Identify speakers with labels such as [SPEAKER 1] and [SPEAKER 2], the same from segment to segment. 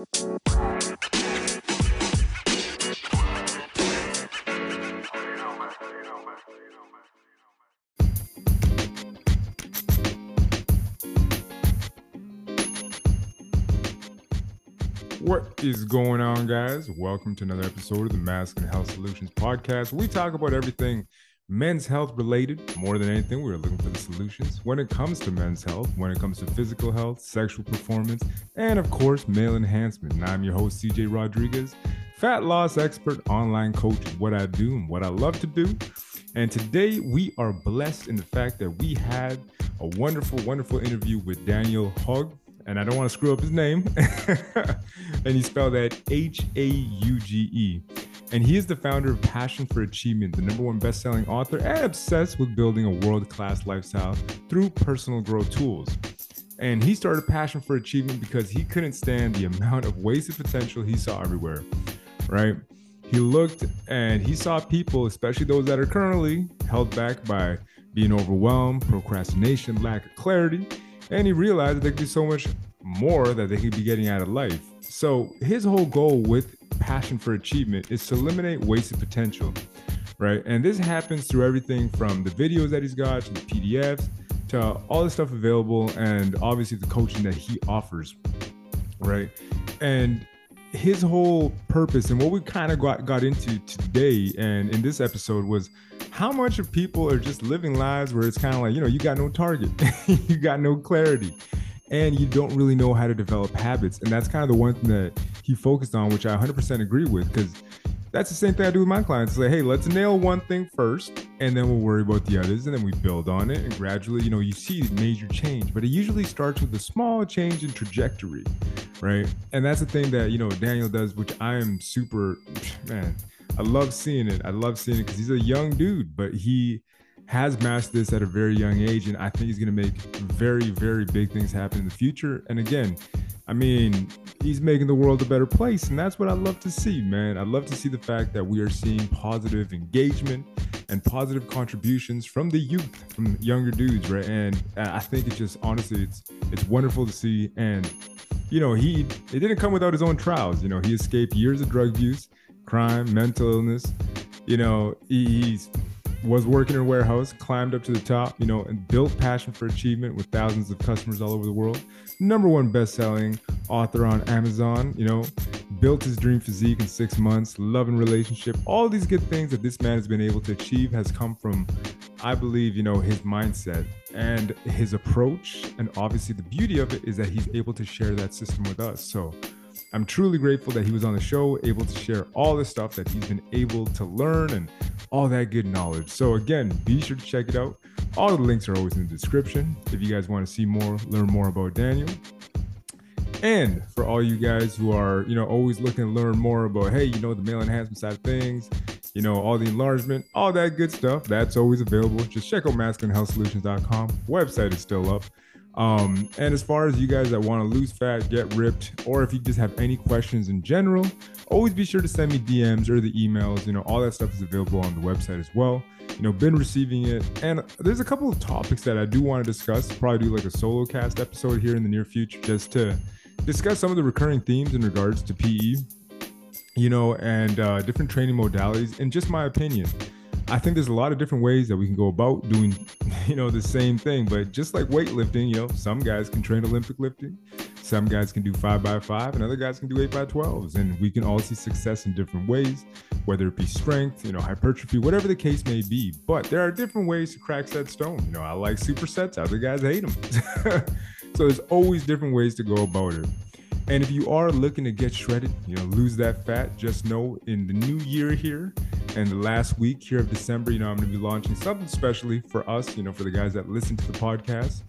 [SPEAKER 1] What is going on, guys? Welcome to another episode of the Masculine Health Solutions Podcast. We talk about everything men's health related. More than anything, we're looking for the solutions when it comes to men's health, when it comes to physical health, sexual performance, and of course, male enhancement. And I'm your host, CJ Rodriguez, fat loss expert, online coach, what I do and what I love to do. And today we are blessed in the fact that we had a wonderful, wonderful interview with Daniel Hauge and I don't want to screw up his name. and he spelled that H A U G E. And he is the founder of Passion for Achievement, the number one best-selling author, and obsessed with building a world-class lifestyle through personal growth tools. And he started Passion for Achievement because he couldn't stand the amount of wasted potential he saw everywhere. Right? He looked and he saw people, especially those that are currently held back by being overwhelmed, procrastination, lack of clarity and he realized that there could be so much more that they could be getting out of life. So his whole goal with passion for achievement is to eliminate wasted potential, right? And this happens through everything from the videos that he's got to the PDFs to all the stuff available and obviously the coaching that he offers, right? And his whole purpose and what we kind of got, got into today and in this episode was how much of people are just living lives where it's kind of like, you know, you got no target, you got no clarity, and you don't really know how to develop habits. And that's kind of the one thing that he focused on, which I 100% agree with, because that's the same thing I do with my clients. Like, hey, let's nail one thing first, and then we'll worry about the others, and then we build on it, and gradually, you know, you see major change. But it usually starts with a small change in trajectory, right? And that's the thing that you know Daniel does, which I am super, man. I love seeing it. I love seeing it because he's a young dude, but he has mastered this at a very young age, and I think he's going to make very, very big things happen in the future. And again, I mean, he's making the world a better place, and that's what I love to see, man. I love to see the fact that we are seeing positive engagement and positive contributions from the youth, from younger dudes, right? And I think it's just honestly, it's it's wonderful to see. And you know, he it didn't come without his own trials. You know, he escaped years of drug use crime, mental illness. You know, he, he's was working in a warehouse, climbed up to the top, you know, and built passion for achievement with thousands of customers all over the world. Number one best-selling author on Amazon, you know, built his dream physique in six months, loving relationship. All these good things that this man has been able to achieve has come from, I believe, you know, his mindset and his approach. And obviously the beauty of it is that he's able to share that system with us. So I'm truly grateful that he was on the show, able to share all the stuff that he's been able to learn and all that good knowledge. So, again, be sure to check it out. All the links are always in the description if you guys want to see more, learn more about Daniel. And for all you guys who are, you know, always looking to learn more about, hey, you know, the male enhancement side of things, you know, all the enlargement, all that good stuff, that's always available. Just check out masculinehealthsolutions.com. Website is still up. Um, and as far as you guys that want to lose fat, get ripped, or if you just have any questions in general, always be sure to send me DMs or the emails. You know, all that stuff is available on the website as well. You know, been receiving it. And there's a couple of topics that I do want to discuss. Probably do like a solo cast episode here in the near future just to discuss some of the recurring themes in regards to PE, you know, and uh, different training modalities, and just my opinion. I think there's a lot of different ways that we can go about doing, you know, the same thing. But just like weightlifting, you know, some guys can train Olympic lifting, some guys can do five by five, and other guys can do eight by twelves. And we can all see success in different ways, whether it be strength, you know, hypertrophy, whatever the case may be. But there are different ways to crack that stone. You know, I like supersets, other guys hate them. so there's always different ways to go about it. And if you are looking to get shredded, you know, lose that fat, just know in the new year here and the last week here of December, you know, I'm going to be launching something specially for us, you know, for the guys that listen to the podcast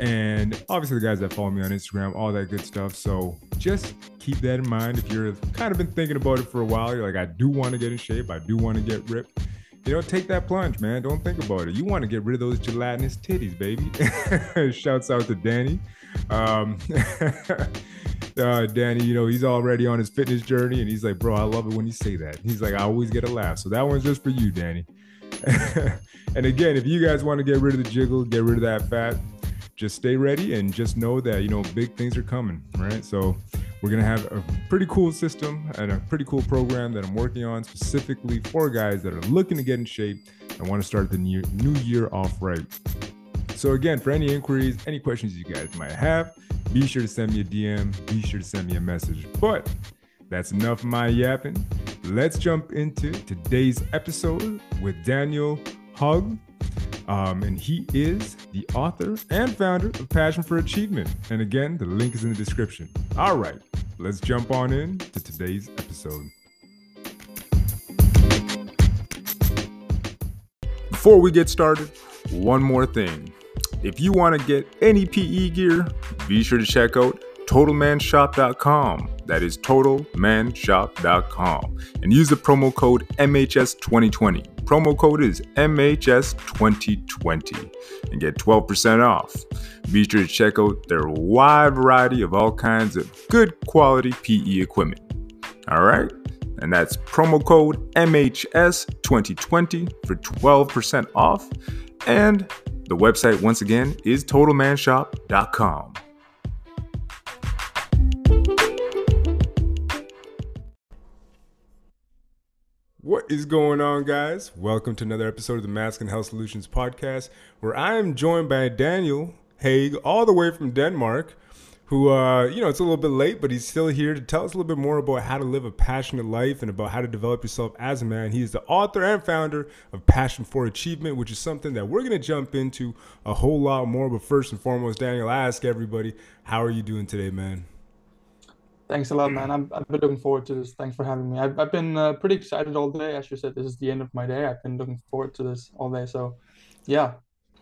[SPEAKER 1] and obviously the guys that follow me on Instagram, all that good stuff. So just keep that in mind. If you're kind of been thinking about it for a while, you're like, I do want to get in shape, I do want to get ripped. You know, take that plunge, man. Don't think about it. You want to get rid of those gelatinous titties, baby. Shouts out to Danny. Um, uh, Danny, you know, he's already on his fitness journey and he's like, bro, I love it when you say that. He's like, I always get a laugh. So that one's just for you, Danny. and again, if you guys want to get rid of the jiggle, get rid of that fat, just stay ready and just know that, you know, big things are coming, right? So We're going to have a pretty cool system and a pretty cool program that I'm working on specifically for guys that are looking to get in shape and want to start the new, new year off right. So, again, for any inquiries, any questions you guys might have, be sure to send me a DM, be sure to send me a message. But that's enough of my yapping. Let's jump into today's episode with Daniel Hauge. Um, and he is the author and founder of Passion for Achievement. And again, the link is in the description. All right, let's jump on in to today's episode. Before we get started, one more thing. If you want to get any PE gear, be sure to check out TotalManShop.com. That is TotalManShop.com. And use the promo code MHS2020. Promo code is MHS2020 and get 12% off. Be sure to check out their wide variety of all kinds of good quality PE equipment. All right? And that's promo code MHS2020 for 12% off. And the website, once again, is TotalManShop.com. What is going on, guys? Welcome to another episode of the Masculine Health Solutions podcast, where I am joined by Daniel Hauge, all the way from Denmark, who, uh, you know, it's a little bit late, but he's still here to tell us a little bit more about how to live a passionate life and about how to develop yourself as a man. He is the author and founder of Passion for Achievement, which is something that we're going to jump into a whole lot more. But first and foremost, Daniel, I ask everybody, how are you doing today, man?
[SPEAKER 2] Thanks a lot, man. i have been looking forward to this. Thanks for having me. I've, I've been uh, pretty excited all day. As you said, this is the end of my day. I've been looking forward to this all day. So, yeah,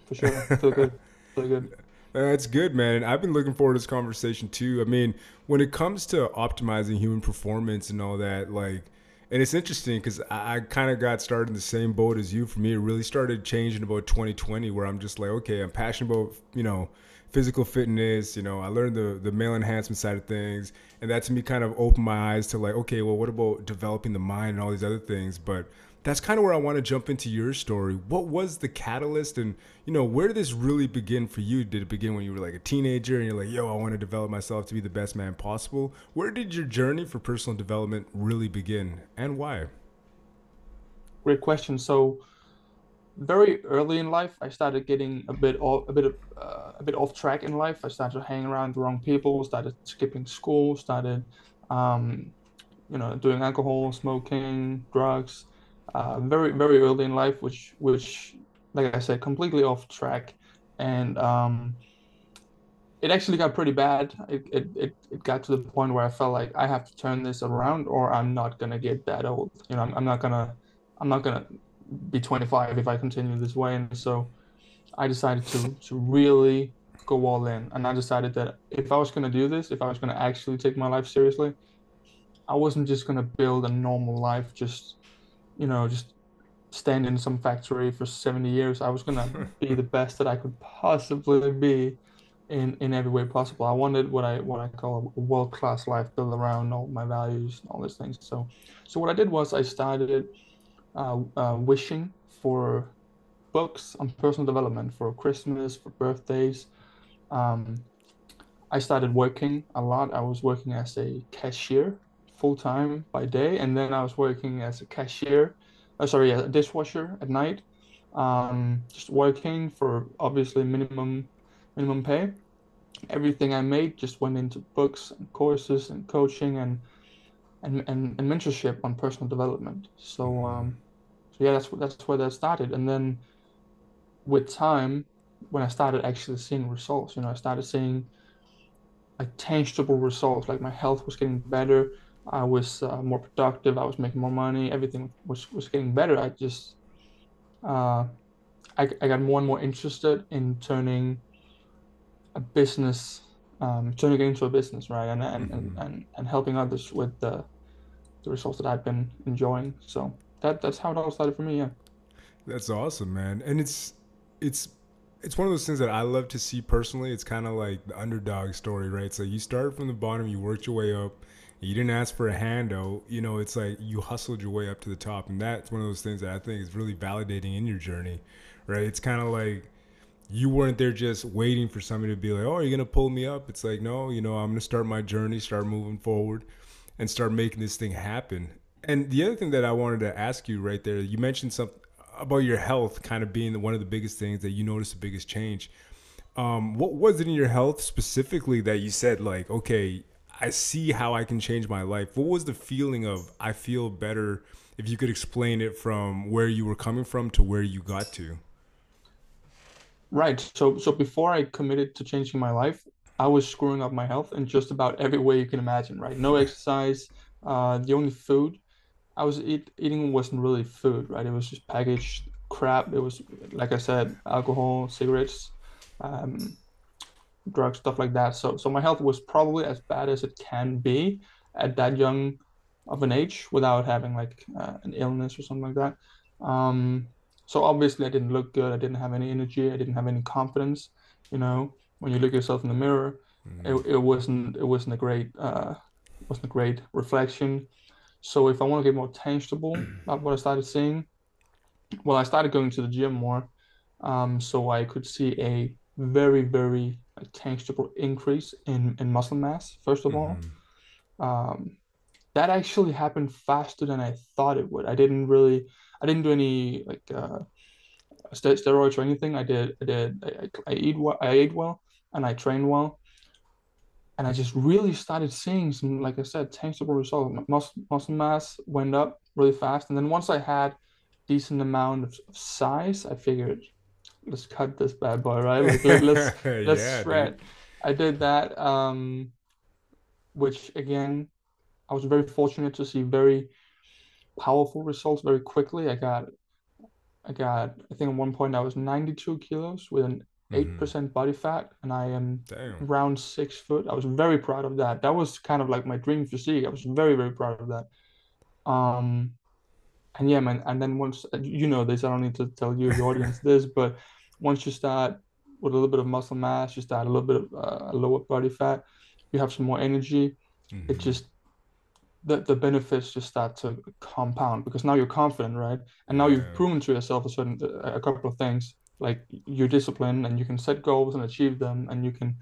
[SPEAKER 2] for sure. Feel good. Feel good.
[SPEAKER 1] That's good, man. I've been looking forward to this conversation too. I mean, when it comes to optimizing human performance and all that, like, and it's interesting because I, I kind of got started in the same boat as you. For me, it really started changing about 2020, where I'm just like, okay, I'm passionate about, you know, physical fitness. You know, I learned the the male enhancement side of things, and that to me kind of opened my eyes to like, okay, well, what about developing the mind and all these other things? But that's kind of where I want to jump into your story. What was the catalyst, and you know, where did this really begin for you? Did it begin when you were like a teenager and you're like, yo, I want to develop myself to be the best man possible? Where did your journey for personal development really begin, and why?
[SPEAKER 2] Great question. So, very early in life, I started getting a bit off, a bit of, uh, a bit off track in life. I started hanging around the wrong people. Started skipping school. Started, um, you know, doing alcohol, smoking, drugs uh, very very early in life, which which like I said, completely off track, and um, it actually got pretty bad. It, it, it, it got to the point where I felt like I have to turn this around, or I'm not gonna get that old. You know, I'm, I'm not gonna I'm not gonna be 25 if I continue this way, and so I decided to to really go all in, and I decided that if I was gonna do this, if I was gonna actually take my life seriously, I wasn't just gonna build a normal life just you know, just stand in some factory for 70 years. I was gonna be the best that I could possibly be in in every way possible. I wanted what I what I call a world class life built around all my values and all these things. So so what I did was I started uh, uh, wishing for books on personal development for Christmas, for birthdays. Um, I started working a lot. I was working as a cashier full time by day, and then I was working as a cashier, uh, sorry, a dishwasher at night. Um, just working for obviously minimum minimum pay. Everything I made just went into books and courses and coaching and and, and, and mentorship on personal development. So um, so yeah, that's that's where that started. And then with time, when I started actually seeing results, you know, I started seeing like tangible results, like my health was getting better, I was uh, more productive. I was making more money. Everything was, was getting better. I just, uh, I, I got more and more interested in turning a business, um, turning it into a business, right? And, and, mm-hmm. and, and, and, helping others with the, the results that I've been enjoying. So that, that's how it all started for me. Yeah.
[SPEAKER 1] That's awesome, man. And it's, it's, it's one of those things that I love to see personally. It's kind of like the underdog story, right? So you started from the bottom, you worked your way up, you didn't ask for a handout. You know, it's like you hustled your way up to the top, and that's one of those things that I think is really validating in your journey, right? It's kind of like you weren't there just waiting for somebody to be like, "Oh, are you gonna pull me up?" It's like, no, you know, I'm gonna start my journey, start moving forward, and start making this thing happen. And the other thing that I wanted to ask you right there, you mentioned something about your health kind of being one of the biggest things that you noticed the biggest change. Um, what was it in your health specifically that you said like, okay, I see how I can change my life? What was the feeling of I feel better? If you could explain it from where you were coming from to where you got to.
[SPEAKER 2] Right. So so before I committed to changing my life, I was screwing up my health in just about every way you can imagine. Right. No exercise. Uh, the only food I was eat, eating wasn't really food. Right. It was just packaged crap. It was like I said, alcohol, cigarettes, um, drugs, stuff like that. So so my health was probably as bad as it can be at that young of an age without having like uh, an illness or something like that. Um, so obviously, I didn't look good. I didn't have any energy. I didn't have any confidence. You know, when you look yourself in the mirror, mm-hmm. it, it wasn't it wasn't a great uh, wasn't a great reflection. So if I want to get more tangible about what I started seeing, well, I started going to the gym more, um, so I could see a very very tangible increase in in muscle mass. First of all, mm-hmm. um, that actually happened faster than I thought it would. I didn't really I didn't do any like uh, steroids or anything. I did I did I, I eat well I ate well and I trained well, and I just really started seeing some like I said tangible results. Muscle muscle mass went up really fast, and then once I had decent amount of size, I figured let's cut this bad boy right. Like, let, us let's yeah, shred. Dude. I did that, um, which again, I was very fortunate to see very powerful results very quickly. I got, I got, I think at one point I was 92 kilos with an 8 mm-hmm. percent body fat, and I am Damn. around six foot. I was very proud of that. That was kind of like my dream physique. I was very, very proud of that. Um, and yeah, man. And then once you know this, I don't need to tell you the audience this, but once you start with a little bit of muscle mass, you start a little bit of uh, lower body fat, you have some more energy. Mm-hmm. It just the, the benefits just start to compound because now you're confident, right? And now you've proven to yourself a certain a couple of things like you're disciplined and you can set goals and achieve them and you can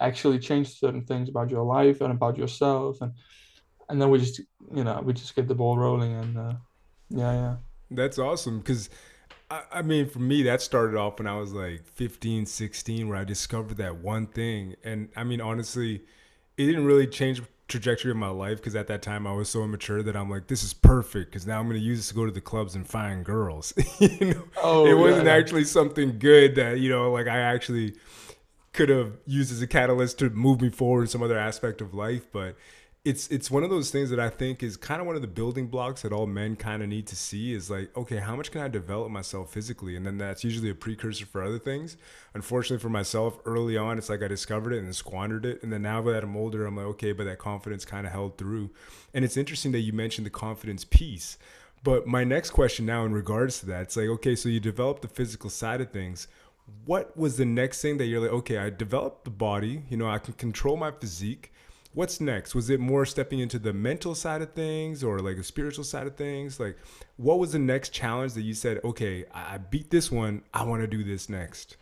[SPEAKER 2] actually change certain things about your life and about yourself and and then we just you know we just get the ball rolling and uh, yeah yeah
[SPEAKER 1] that's awesome because I, I mean for me that started off when i was like 15 16 where i discovered that one thing and i mean honestly it didn't really change trajectory of my life because at that time I was so immature that I'm like, this is perfect because now I'm going to use this to go to the clubs and find girls. you know, oh, it wasn't yeah. actually something good that you know, like I actually could have used as a catalyst to move me forward in some other aspect of life, but it's it's one of those things that I think is kind of one of the building blocks that all men kind of need to see is like, okay, how much can I develop myself physically? And then that's usually a precursor for other things. Unfortunately for myself, early on, it's like I discovered it and squandered it. And then now that I'm older, I'm like, okay, but that confidence kind of held through. And it's interesting that you mentioned the confidence piece. But my next question now in regards to that, it's like, okay, so you develop the physical side of things. What was the next thing that you're like, okay, I developed the body, you know, I can control my physique what's next? Was it more stepping into the mental side of things or like a spiritual side of things? Like, what was the next challenge that you said, okay, I beat this one, I want to do this next?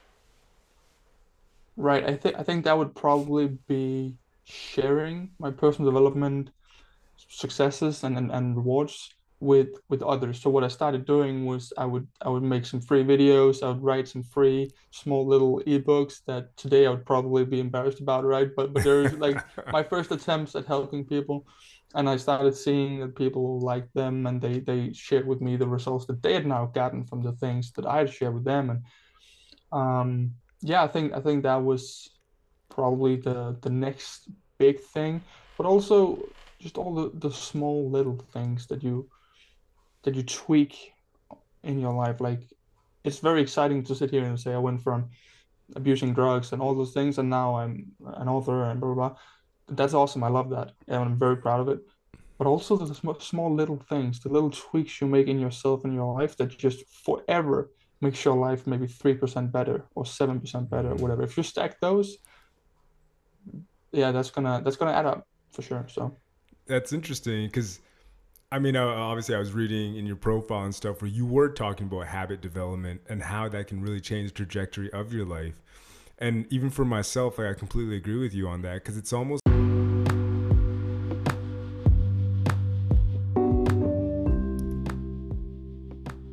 [SPEAKER 2] Right. I think I think that would probably be sharing my personal development successes and, and, and rewards with with others. So what I started doing was I would I would make some free videos. I would write some free small little ebooks that today I would probably be embarrassed about, right? But but there's like my first attempts at helping people, and I started seeing that people liked them and they they shared with me the results that they had now gotten from the things that I had shared with them, and um yeah, I think I think that was probably the the next big thing, but also just all the, the small little things that you that you tweak in your life. Like it's very exciting to sit here and say I went from abusing drugs and all those things, and now I'm an author and blah blah. blah. That's awesome. I love that, and I'm very proud of it. But also the small, small little things, the little tweaks you make in yourself and your life that just forever makes your life maybe three percent better or seven percent better, whatever. If you stack those, yeah, that's gonna that's gonna add up for sure. So
[SPEAKER 1] that's interesting because I mean, uh, obviously, I was reading in your profile and stuff where you were talking about habit development and how that can really change the trajectory of your life. And even for myself, like, I completely agree with you on that because it's almost.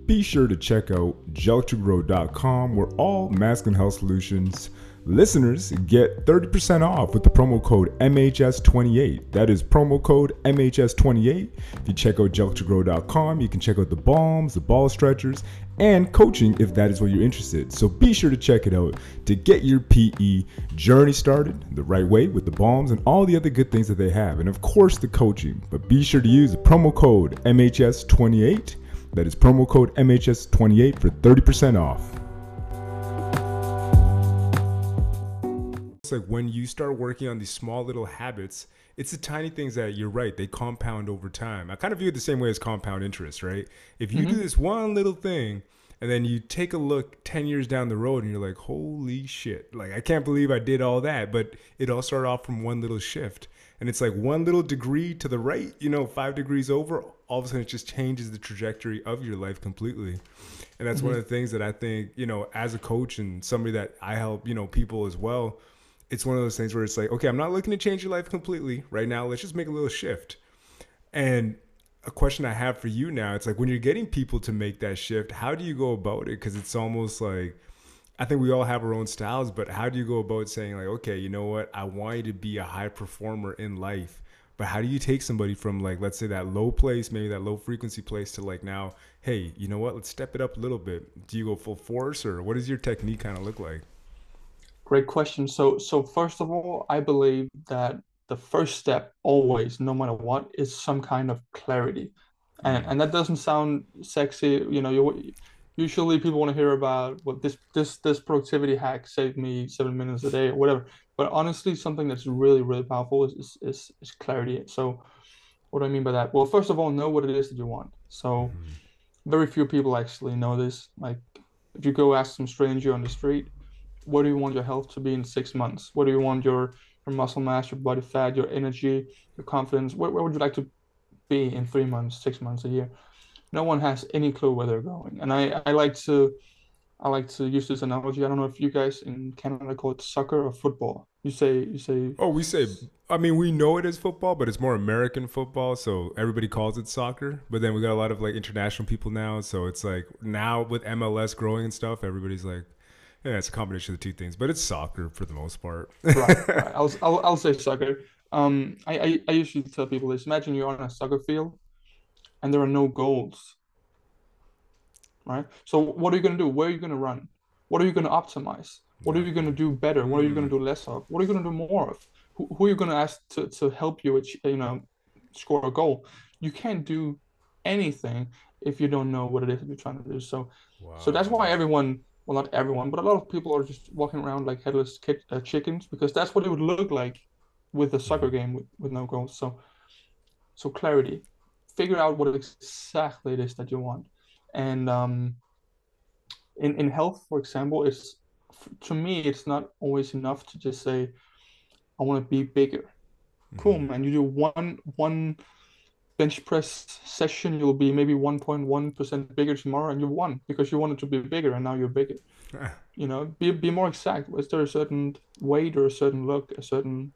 [SPEAKER 1] Be sure to check out Jelq2Grow.com where all masculine health solutions listeners get 30% off with the promo code MHS28. That is promo code MHS28. If you check out Jelq2Grow.com, you can check out the balms, the ball stretchers, and coaching if that is what you're interested. So be sure to check it out to get your PE journey started the right way with the balms and all the other good things that they have. And of course, the coaching. But be sure to use the promo code MHS28 that is promo code MHS28 for 30% off. It's like when you start working on these small little habits, it's the tiny things that you're right, they compound over time. I kind of view it the same way as compound interest, right? If you mm-hmm. do this one little thing, and then you take a look 10 years down the road and you're like holy shit like i can't believe i did all that but it all started off from one little shift and it's like one little degree to the right you know five degrees over all of a sudden it just changes the trajectory of your life completely. And that's mm-hmm. one of the things that I think, you know, as a coach and somebody that I help, you know, people as well, it's one of those things where it's like, okay, I'm not looking to change your life completely right now. Let's just make a little shift. And a question I have for you now, it's like when you're getting people to make that shift, how do you go about it? Because it's almost like, I think we all have our own styles, but how do you go about saying, like, okay, you know what? I want you to be a high performer in life but how do you take somebody from like let's say that low place, maybe that low frequency place to like now, hey, you know what? Let's step it up a little bit. Do you go full force or what does your technique kind of look like?
[SPEAKER 2] Great question. So so first of all, I believe that the first step always, no matter what, is some kind of clarity. And and that doesn't sound sexy, you know, you usually people want to hear about what this this this productivity hack saved me seven minutes a day or whatever but honestly, something that's really, really powerful is, is, is, clarity. So what do I mean by that? Well, first of all, know what it is that you want. So mm-hmm. very few people actually know this. Like if you go ask some stranger on the street, what do you want your health to be in six months? What do you want your, your muscle mass, your body fat, your energy, your confidence? Where, where would you like to be in three months, six months, a year? No one has any clue where they're going. And I, I like to I like to use this analogy. I don't know if you guys in Canada call it soccer or football. You say you say.
[SPEAKER 1] Oh, we say. I mean, we know it is football, but it's more American football, so everybody calls it soccer. But then we got a lot of like international people now, so it's like now with MLS growing and stuff, everybody's like, yeah, it's a combination of the two things, but it's soccer for the most part.
[SPEAKER 2] right, right. I'll, I'll I'll say soccer. Um, I, I I usually tell people this: imagine you're on a soccer field, and there are no goals right? So what are you going to do? Where are you going to run? What are you going to optimize? What are you going to do better? What are you going to do less of? What are you going to do more of? Who, who are you going to ask to, to help you, achieve, you know, score a goal? You can't do anything if you don't know what it is that you're trying to do. So, wow. so that's why everyone, well, not everyone, but a lot of people are just walking around like headless uh, chickens because that's what it would look like with a soccer mm-hmm. game with, with no goals. So, so clarity, figure out what exactly it is that you want and um, in in health, for example, it's to me it's not always enough to just say I want to be bigger. Cool, mm-hmm. man. You do one one bench press session, you'll be maybe 1.1 percent bigger tomorrow, and you won because you wanted to be bigger, and now you're bigger. you know, be be more exact. Is there a certain weight or a certain look, a certain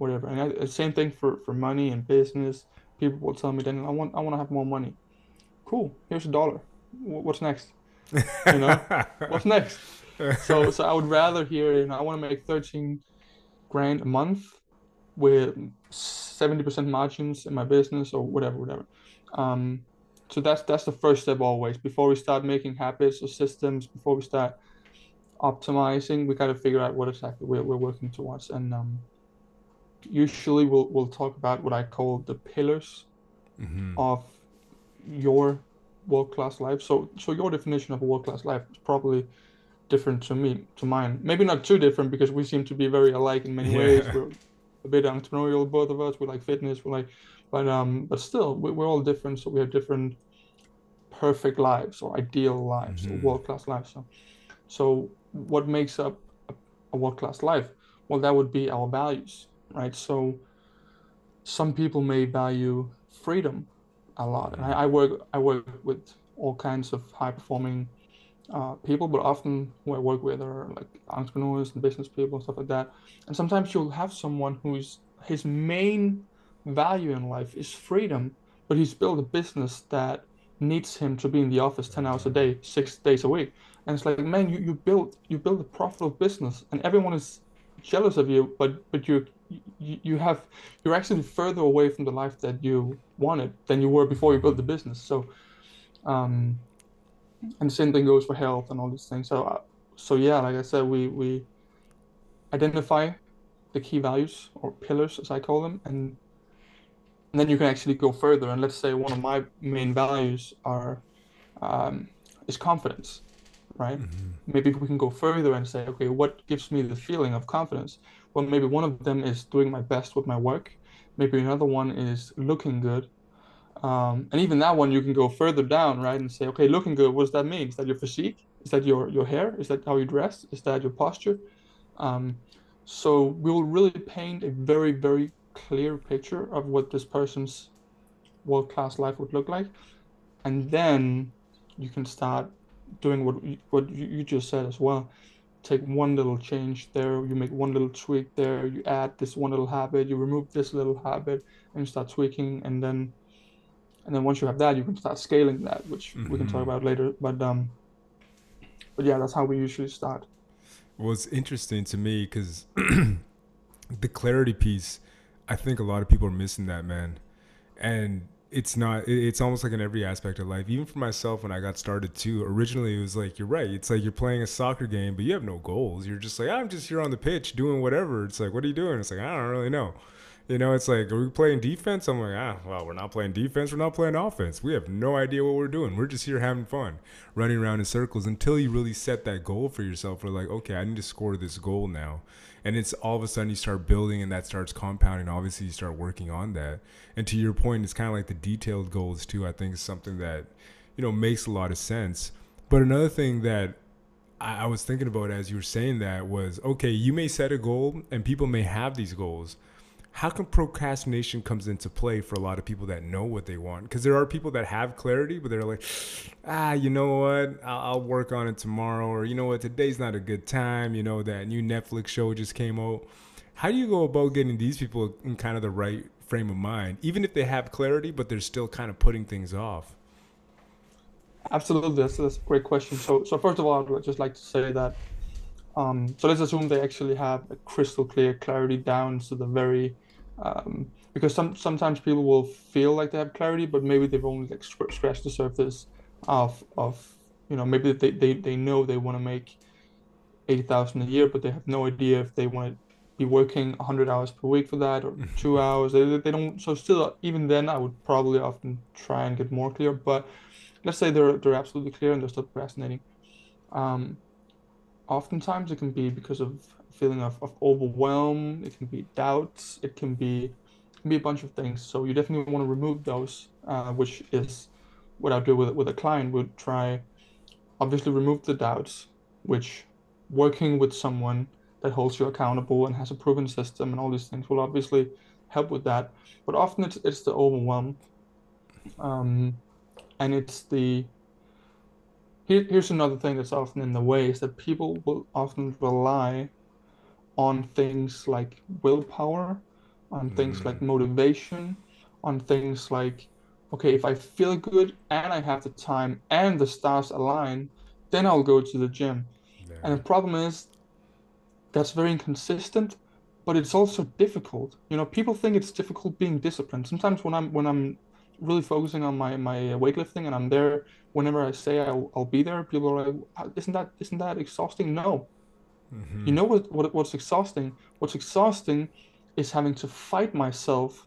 [SPEAKER 2] whatever? And I, uh, same thing for for money and business. People will tell me, then I want I want to have more money. Cool. Here's a dollar what's next? You know, what's next? So, so I would rather hear, you know, I want to make 13 grand a month with 70% margins in my business or whatever, whatever. Um, so that's that's the first step always. Before we start making habits or systems, before we start optimizing, we got to figure out what exactly we're, we're working towards. And um, usually we'll we'll talk about what I call the pillars mm-hmm. of your world class life. So so your definition of a world class life is probably different to me to mine. Maybe not too different because we seem to be very alike in many yeah. ways. We're a bit entrepreneurial, both of us. We like fitness. We like, but um, but still, we're all different. So we have different perfect lives or ideal lives mm-hmm. or world class lives. So, so what makes up a world class life? Well, that would be our values, right? So some people may value freedom a lot. And I, I work I work with all kinds of high performing uh, people, but often who I work with are like entrepreneurs and business people and stuff like that. And sometimes you'll have someone who's his main value in life is freedom, but he's built a business that needs him to be in the office 10 hours a day, six days a week. And it's like, man, you, you built you built a profitable business and everyone is jealous of you, but but you, you have you're actually further away from the life that you wanted than you were before you built the business. So um and the same thing goes for health and all these things. So uh, so yeah, like I said, we we identify the key values or pillars as I call them and and then you can actually go further. And let's say one of my main values are um, is confidence right? Mm-hmm. maybe we can go further and say okay what gives me the feeling of confidence? Well maybe one of them is doing my best with my work. Maybe another one is looking good um, and even that one you can go further down right and say okay looking good what does that mean? Is that your physique? Is that your your hair? Is that how you dress? Is that your posture? Um, so we will really paint a very very clear picture of what this person's world class life would look like, and then you can start doing what what you just said as well. Take one little change there, you make one little tweak there, you add this one little habit, you remove this little habit, and you start tweaking, and then and then once you have that, you can start scaling that, which mm-hmm. we can talk mm-hmm. about later. But um, but yeah, that's how we usually start.
[SPEAKER 1] Well, it's interesting to me because the clarity piece I think a lot of people are missing that, man. And it's not it's almost like in every aspect of life even for myself when i got started too originally it was like you're right it's like you're playing a soccer game but you have no goals you're just like i'm just here on the pitch doing whatever it's like what are you doing it's like i don't really know you know it's like are we playing defense? I'm like ah well we're not playing defense we're not playing offense. We have no idea what we're doing. We're just here having fun running around in circles until you really set that goal for yourself. We're like okay i need to score this goal now. And it's all of a sudden you start building and that starts compounding. Obviously you start working on that. And to your point it's kind of like the detailed goals too i think is something that you know makes a lot of sense. But another thing that I, I was thinking about as you were saying that was okay you may set a goal and people may have these goals how come procrastination comes into play for a lot of people that know what they want? Because there are people that have clarity, but they're like, ah, you know what? I'll, I'll, work on it tomorrow, or you know what? Today's not a good time. You know that new Netflix show just came out. How do you go about getting these people in kind of the right frame of mind, even if they have clarity, but they're still kind of putting things off?
[SPEAKER 2] Absolutely, that's, that's a great question. So, so first of all, I'd just like to say that um, so let's assume they actually have a crystal clear clarity down to the very, um, because some sometimes people will feel like they have clarity, but maybe they've only like scratched the surface of of you know maybe they they, they know they want to make eighty thousand a year, but they have no idea if they want to be working hundred hours per week for that or two hours. They, they don't. So still, even then, I would probably often try and get more clear. But let's say they're they're absolutely clear and they're still procrastinating. Um, oftentimes it can be because of feeling of, of overwhelm it can be doubts it can be it can be a bunch of things. So you definitely want to remove those uh, which is what i do with, with a client. Would try obviously remove the doubts which working with someone that holds you accountable and has a proven system and all these things will obviously help with that. But often it's, it's the overwhelm um, and it's the here, here's another thing that's often in the way is that people will often rely on things like willpower, on things like mm. motivation, on things like, okay, if I feel good and I have the time and the stars align, then I'll go to the gym. Yeah. And the problem is that's very inconsistent, but it's also difficult. You know, people think it's difficult being disciplined. Sometimes when I'm when I'm really focusing on my my weightlifting and I'm there whenever I say I'll, I'll be there, people are like, isn't that isn't that exhausting? No. Mm-hmm. You know what, what what's exhausting? What's exhausting is having to fight myself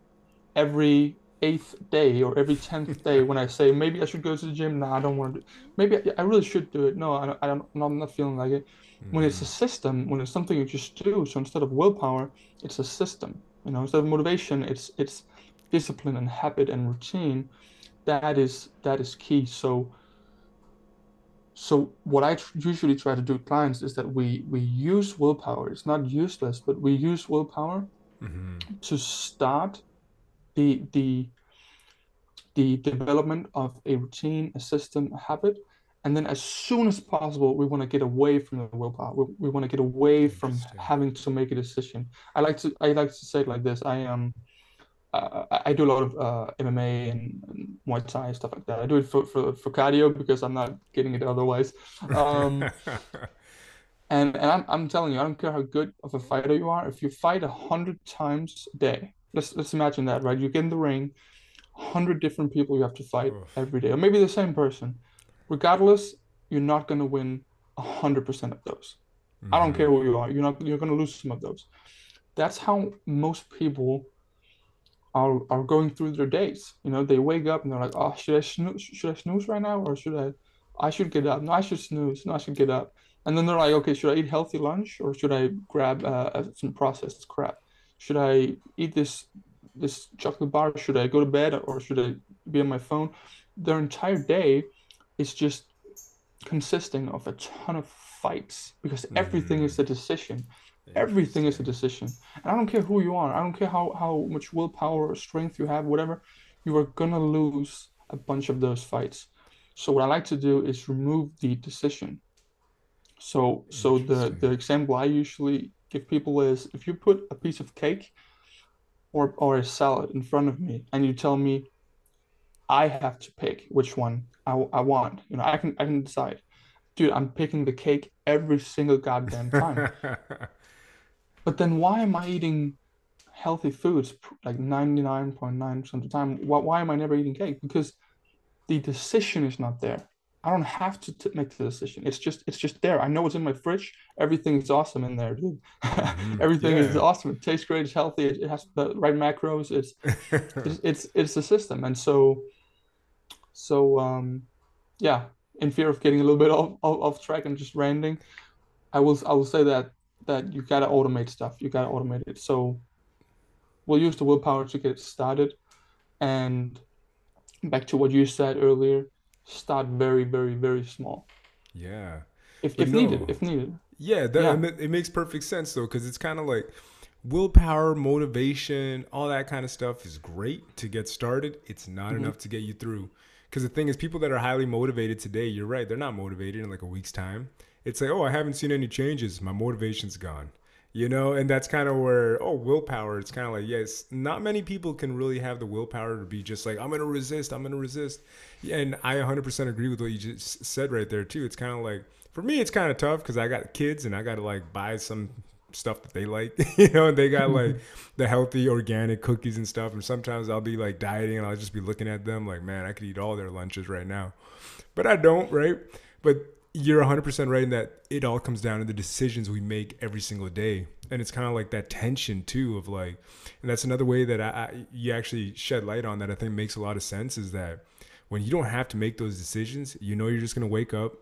[SPEAKER 2] every eighth day or every tenth day when I say maybe I should go to the gym. No, I don't want to. Do Maybe I, I really should do it. No, I, I don't. I'm not feeling like it. Mm-hmm. When it's a mm-hmm. system, when it's something you just do. So instead of willpower, it's a system. You know, instead of motivation, it's it's discipline and habit and routine that is that is key so so what i tr- usually try to do with clients is that we we use willpower it's not useless but we use willpower mm-hmm. to start the the the development of a routine, a system, a habit. And then as soon as possible, we want to get away from the willpower. We, we want to get away from having to make a decision. I like to I like to say it like this. I am um, uh, I do a lot of uh, MMA and, and, Muay Thai stuff like that. I do it for, for, for cardio because I'm not getting it otherwise. Um, and and I'm, I'm telling you, I don't care how good of a fighter you are. If you fight a hundred times a day, let's let's imagine that, right? You get in the ring, hundred different people you have to fight Oof. every day, or maybe the same person. Regardless, you're not gonna win hundred percent of those. Mm-hmm. I don't mm-hmm. care who you are. You're not. You're gonna lose some of those. That's how most people are are going through their days. You know, they wake up and they're like, "Oh, should I snooze? Should I snooze right now, or should I? I should get up. No, I should snooze. No, I should get up." And then they're like, "Okay, should I eat healthy lunch, or should I grab uh, some processed crap? Should I eat this this chocolate bar? Should I go to bed, or should I be on my phone?" Their entire day is just consisting of a ton of fights because everything mm. is a decision Everything is a decision. And I don't care who you are. I don't care how, how much willpower or strength you have, whatever. You are gonna lose a bunch of those fights. So what I like to do is remove the decision. So so the the example I usually give people is if you put a piece of cake or or a salad in front of me and you tell me I have to pick which one I, I want, you know, I can I can decide. Dude, I'm picking the cake every single goddamn time. But then why am I eating healthy foods like 99.9% of the time? Why, why am I never eating cake? Because the decision is not there. I don't have to t- make the decision. It's just it's just there. I know it's in my fridge. Everything is awesome in there, dude. Mm-hmm. Everything yeah. is awesome. It tastes great. It's healthy. It, it has the right macros. It's, it's it's it's the system. And so so um yeah, in fear of getting a little bit off, off, off track and just ranting, I will I will say that that you gotta automate stuff. You gotta automate it. So we'll use the willpower to get started. And back to what you said earlier, start very, very, very small.
[SPEAKER 1] Yeah.
[SPEAKER 2] If, if no. needed, if needed.
[SPEAKER 1] Yeah, that, yeah. it makes perfect sense though, because it's kind of like willpower, motivation, all that kind of stuff is great to get started. It's not mm-hmm. enough to get you through. Because the thing is, people that are highly motivated today, you're right, they're not motivated in like a week's time it's like, oh, I haven't seen any changes. My motivation's gone. You know, and that's kind of where, oh, willpower, it's kind of like, yes, not many people can really have the willpower to be just like, I'm going to resist, I'm going to resist. And I 100% agree with what you just said right there, too. It's kind of like, for me, it's kind of tough because I got kids and I got to like buy some stuff that they like, you know, and they got like the healthy organic cookies and stuff. And sometimes I'll be like dieting and I'll just be looking at them like, man, I could eat all their lunches right now. But I don't, right? But you're 100% right in that it all comes down to the decisions we make every single day. And it's kind of like that tension too of like and that's another way that I, I, you actually shed light on that i think makes a lot of sense is that when you don't have to make those decisions you know you're just gonna wake up.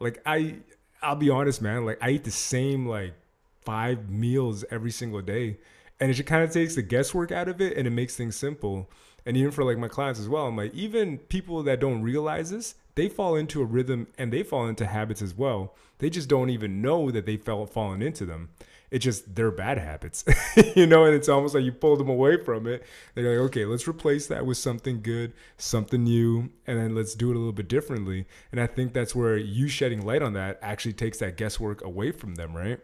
[SPEAKER 1] Like i i'll be honest man like i eat the same like five meals every single day. And it just kind of takes the guesswork out of it and it makes things simple. And even for like my clients as well i'm like even people that don't realize this they fall into a rhythm and they fall into habits as well. They just don't even know that they fell fallen into them. It's just they're bad habits, you know, and it's almost like you pull them away from it. They're like, okay, let's replace that with something good, something new, and then let's do it a little bit differently. And I think that's where you shedding light on that actually takes that guesswork away from them, right?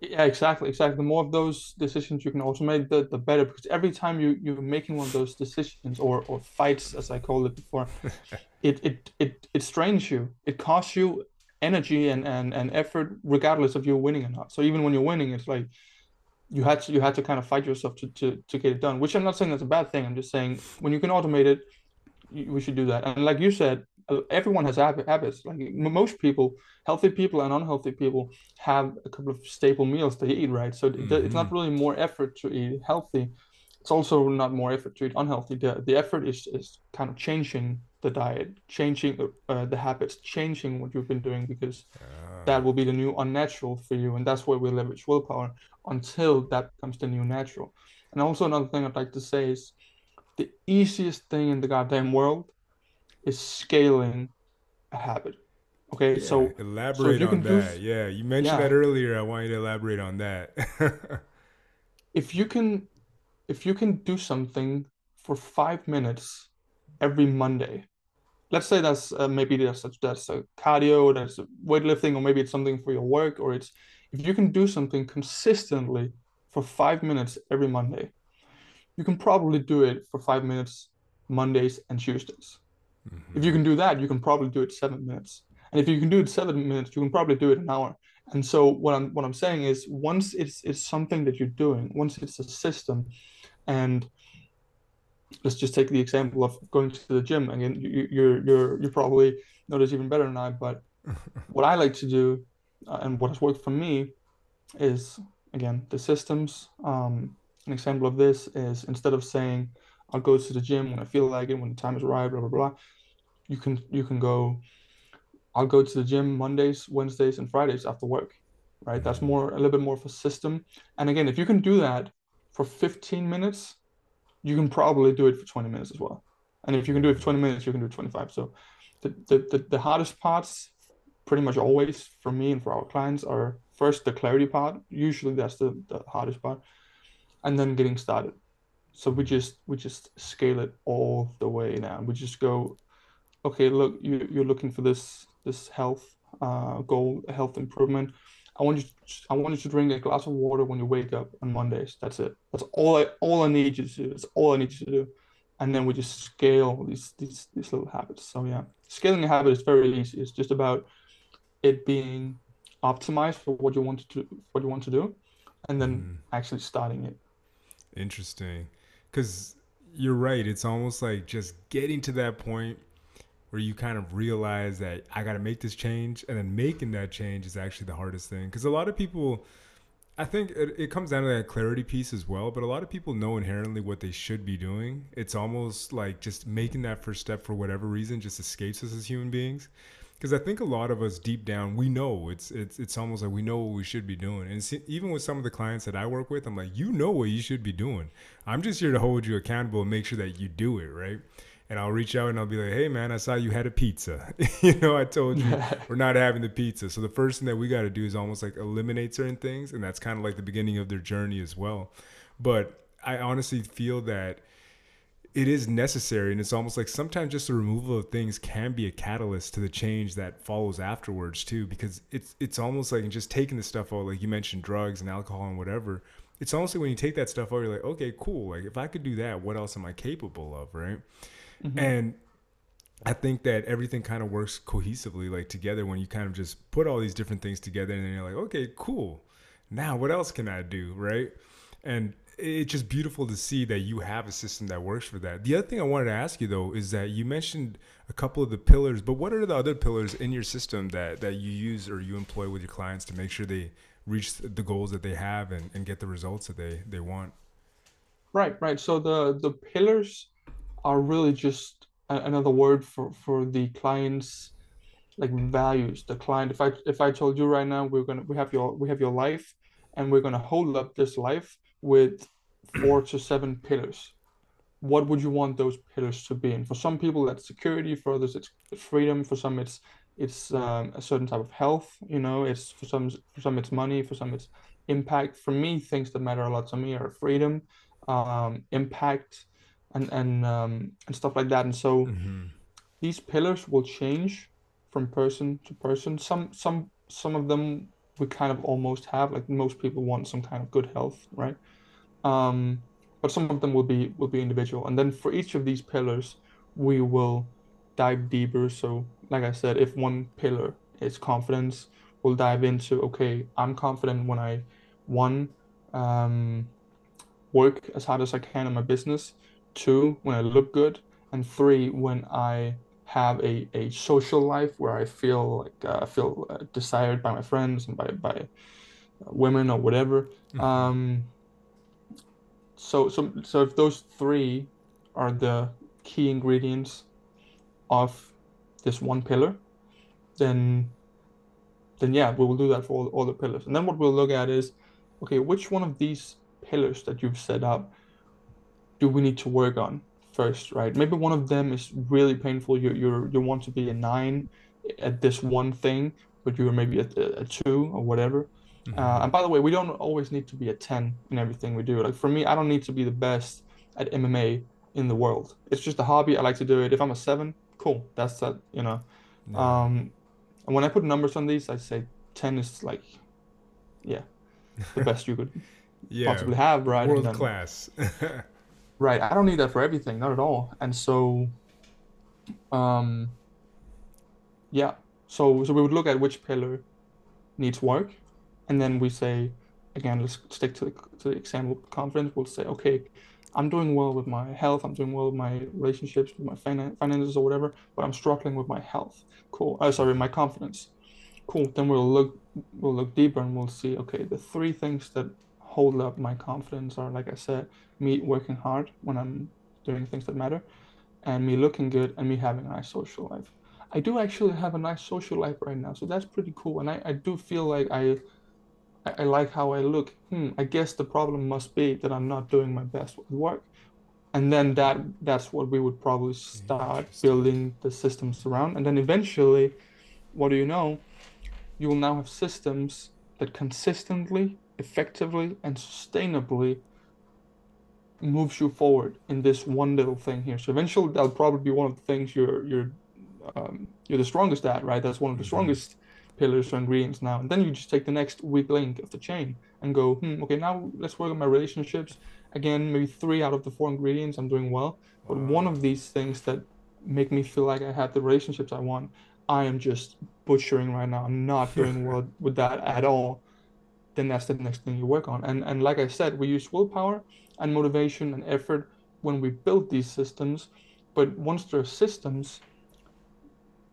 [SPEAKER 2] Yeah, exactly, exactly. The more of those decisions you can automate, the, the better. Because every time you you're making one of those decisions or or fights, as I called it before, it it it it strains you. It costs you energy and and and effort, regardless of you're winning or not. So even when you're winning, it's like you had to you had to kind of fight yourself to to to get it done. Which I'm not saying that's a bad thing. I'm just saying when you can automate it, we should do that. And like you said, everyone has habits. Like most people, healthy people and unhealthy people, have a couple of staple meals they eat, right? So mm-hmm. it's not mm-hmm. really more effort to eat healthy. It's also not more effort to eat unhealthy. The, the effort is, is kind of changing the diet, changing uh, the habits, changing what you've been doing because uh. that will be the new unnatural for you. And that's where we leverage willpower until that becomes the new natural. And also another thing I'd like to say is the easiest thing in the goddamn world is scaling a habit. Okay, yeah, so
[SPEAKER 1] elaborate so on that. Do, yeah, you mentioned yeah. that earlier. I want you to elaborate on that.
[SPEAKER 2] if you can, if you can do something for five minutes every Monday. Let's say that's uh, maybe that's that's a cardio, that's weightlifting, or maybe it's something for your work, or it's if you can do something consistently for five minutes every Monday, you can probably do it for five minutes Mondays and Tuesdays. Mm-hmm. If you can do that, you can probably do it seven minutes. And if you can do it seven minutes, you can probably do it an hour. And so what I'm what I'm saying is once it's it's something that you're doing, once it's a system, and let's just take the example of going to the gym. Again, you, you're you're you probably know this even better than I, but what I like to do uh, and what has worked for me is again the systems. Um, an example of this is instead of saying I'll go to the gym when I feel like it, when the time is right, blah blah blah. You can you can go. I'll go to the gym Mondays, Wednesdays, and Fridays after work. Right, that's more a little bit more of a system. And again, if you can do that for 15 minutes, you can probably do it for 20 minutes as well. And if you can do it for 20 minutes, you can do 25. So the the, the, the hardest parts pretty much always for me and for our clients are first the clarity part. Usually that's the, the hardest part. And then getting started so we just we just scale it all the way now we just go okay look you, you're looking for this this health uh, goal health improvement. I want you to, i want you to drink a glass of water when you wake up on mondays. That's it. That's all i all i need you to do. That's all i need you to do. And then we just scale these these these little habits. So yeah. Scaling a habit is very easy. It's just about it being optimized for what you want to do what you want to do and then mm. actually starting it.
[SPEAKER 1] Interesting. Because you're right. It's almost like just getting to that point where you kind of realize that I got to make this change, and then making that change is actually the hardest thing. Because a lot of people, I think it, it comes down to that clarity piece as well. But a lot of people know inherently what they should be doing. It's almost like just making that first step for whatever reason just escapes us as human beings because I think a lot of us deep down we know it's it's it's almost like we know what we should be doing. And see, even with some of the clients that I work with, I'm like, you know what you should be doing. I'm just here to hold you accountable and make sure that you do it right. And I'll reach out and I'll be like, hey man, I saw you had a pizza. you know, I told you we're not having the pizza. So the first thing that we got to do is almost like eliminate certain things, and that's kind of like the beginning of their journey as well. But I honestly feel that it is necessary and it's almost like sometimes just the removal of things can be a catalyst to the change that follows afterwards too because it's it's almost like just taking the stuff out like you mentioned drugs and alcohol and whatever it's almost like when you take that stuff out you're like okay cool like if i could do that what else am i capable of right mm-hmm. and i think that everything kind of works cohesively like together when you kind of just put all these different things together and then you're like okay cool now what else can i do right and it's just beautiful to see that you have a system that works for that. The other thing I wanted to ask you though is that you mentioned a couple of the pillars, but what are the other pillars in your system that that you use or you employ with your clients to make sure they reach the goals that they have and, and get the results that they they want?
[SPEAKER 2] Right, right. So the the pillars are really just another word for for the clients like values the client if i if i told you right now we're gonna we have your we have your life and we're gonna hold up this life with four to seven pillars. What would you want those pillars to be? And for some people, that's security. For others, it's freedom. For some, it's it's um, a certain type of health. You know, it's for some for some it's money. For some, it's impact. For me, things that matter a lot to me are freedom, um, impact, and and um, and stuff like that. And so mm-hmm. these pillars will change from person to person. Some some some of them we kind of almost have. Like most people want some kind of good health, right? Um, but some of them will be will be individual. And then for each of these pillars, we will dive deeper. So, like I said, if one pillar is confidence, we'll dive into okay, I'm confident when I one um, work as hard as I can in my business. Two, when I look good, and three, when I have a, a social life where I feel like uh, feel uh, desired by my friends and by by women or whatever. Mm-hmm. Um, so so so if those three are the key ingredients of this one pillar, then then yeah, we will do that for all, all the pillars. And then what we'll look at is, okay, which one of these pillars that you've set up do we need to work on? first, right? Maybe one of them is really painful. You you you want to be a nine at this one thing, but you're maybe a, a two or whatever. Mm-hmm. Uh, and by the way, we don't always need to be a ten in everything we do. Like for me, I don't need to be the best at MMA in the world. It's just a hobby. I like to do it. If I'm a seven, cool. That's that. You know. Um, and when I put numbers on these, I say ten is like, yeah, the best you could
[SPEAKER 1] yeah.
[SPEAKER 2] possibly have, right?
[SPEAKER 1] World
[SPEAKER 2] then-
[SPEAKER 1] class.
[SPEAKER 2] Right. I don't need that for everything, not at all. And so, um, yeah. So so we would look at which pillar needs work, and then we say, again, let's stick to the to the example confidence. We'll say, okay, I'm doing well with my health. I'm doing well with my relationships, with my finan finances or whatever, but I'm struggling with my health. Cool. Oh, sorry, my confidence. Cool. Then we'll look we'll look deeper and we'll see, okay, the three things that hold up my confidence are, like I said, me working hard when I'm doing things that matter, and me looking good, and me having a nice social life. I do actually have a nice social life right now, so that's pretty cool. And I, I do feel like I, I I like how I look. Hmm, I guess the problem must be that I'm not doing my best with work. And then that that's what we would probably start building the systems around. And then eventually, what do you know? You will now have systems that consistently, effectively, and sustainably moves you forward in this one little thing here. So eventually that'll probably be one of the things you're you're um, you're the strongest at, right? That's one of the
[SPEAKER 1] Mhm.
[SPEAKER 2] strongest pillars or ingredients now. And then you just take the next weak link of the chain and go, hmm, okay, now let's work on my relationships. Again, maybe three out of the four ingredients I'm doing well. But one of these things that make me feel like I have the relationships I want, I am just butchering right now. I'm not doing well with that at all. Then that's the next thing you work on. And and like I said, we use willpower and motivation and effort when we build these systems. But once they're systems,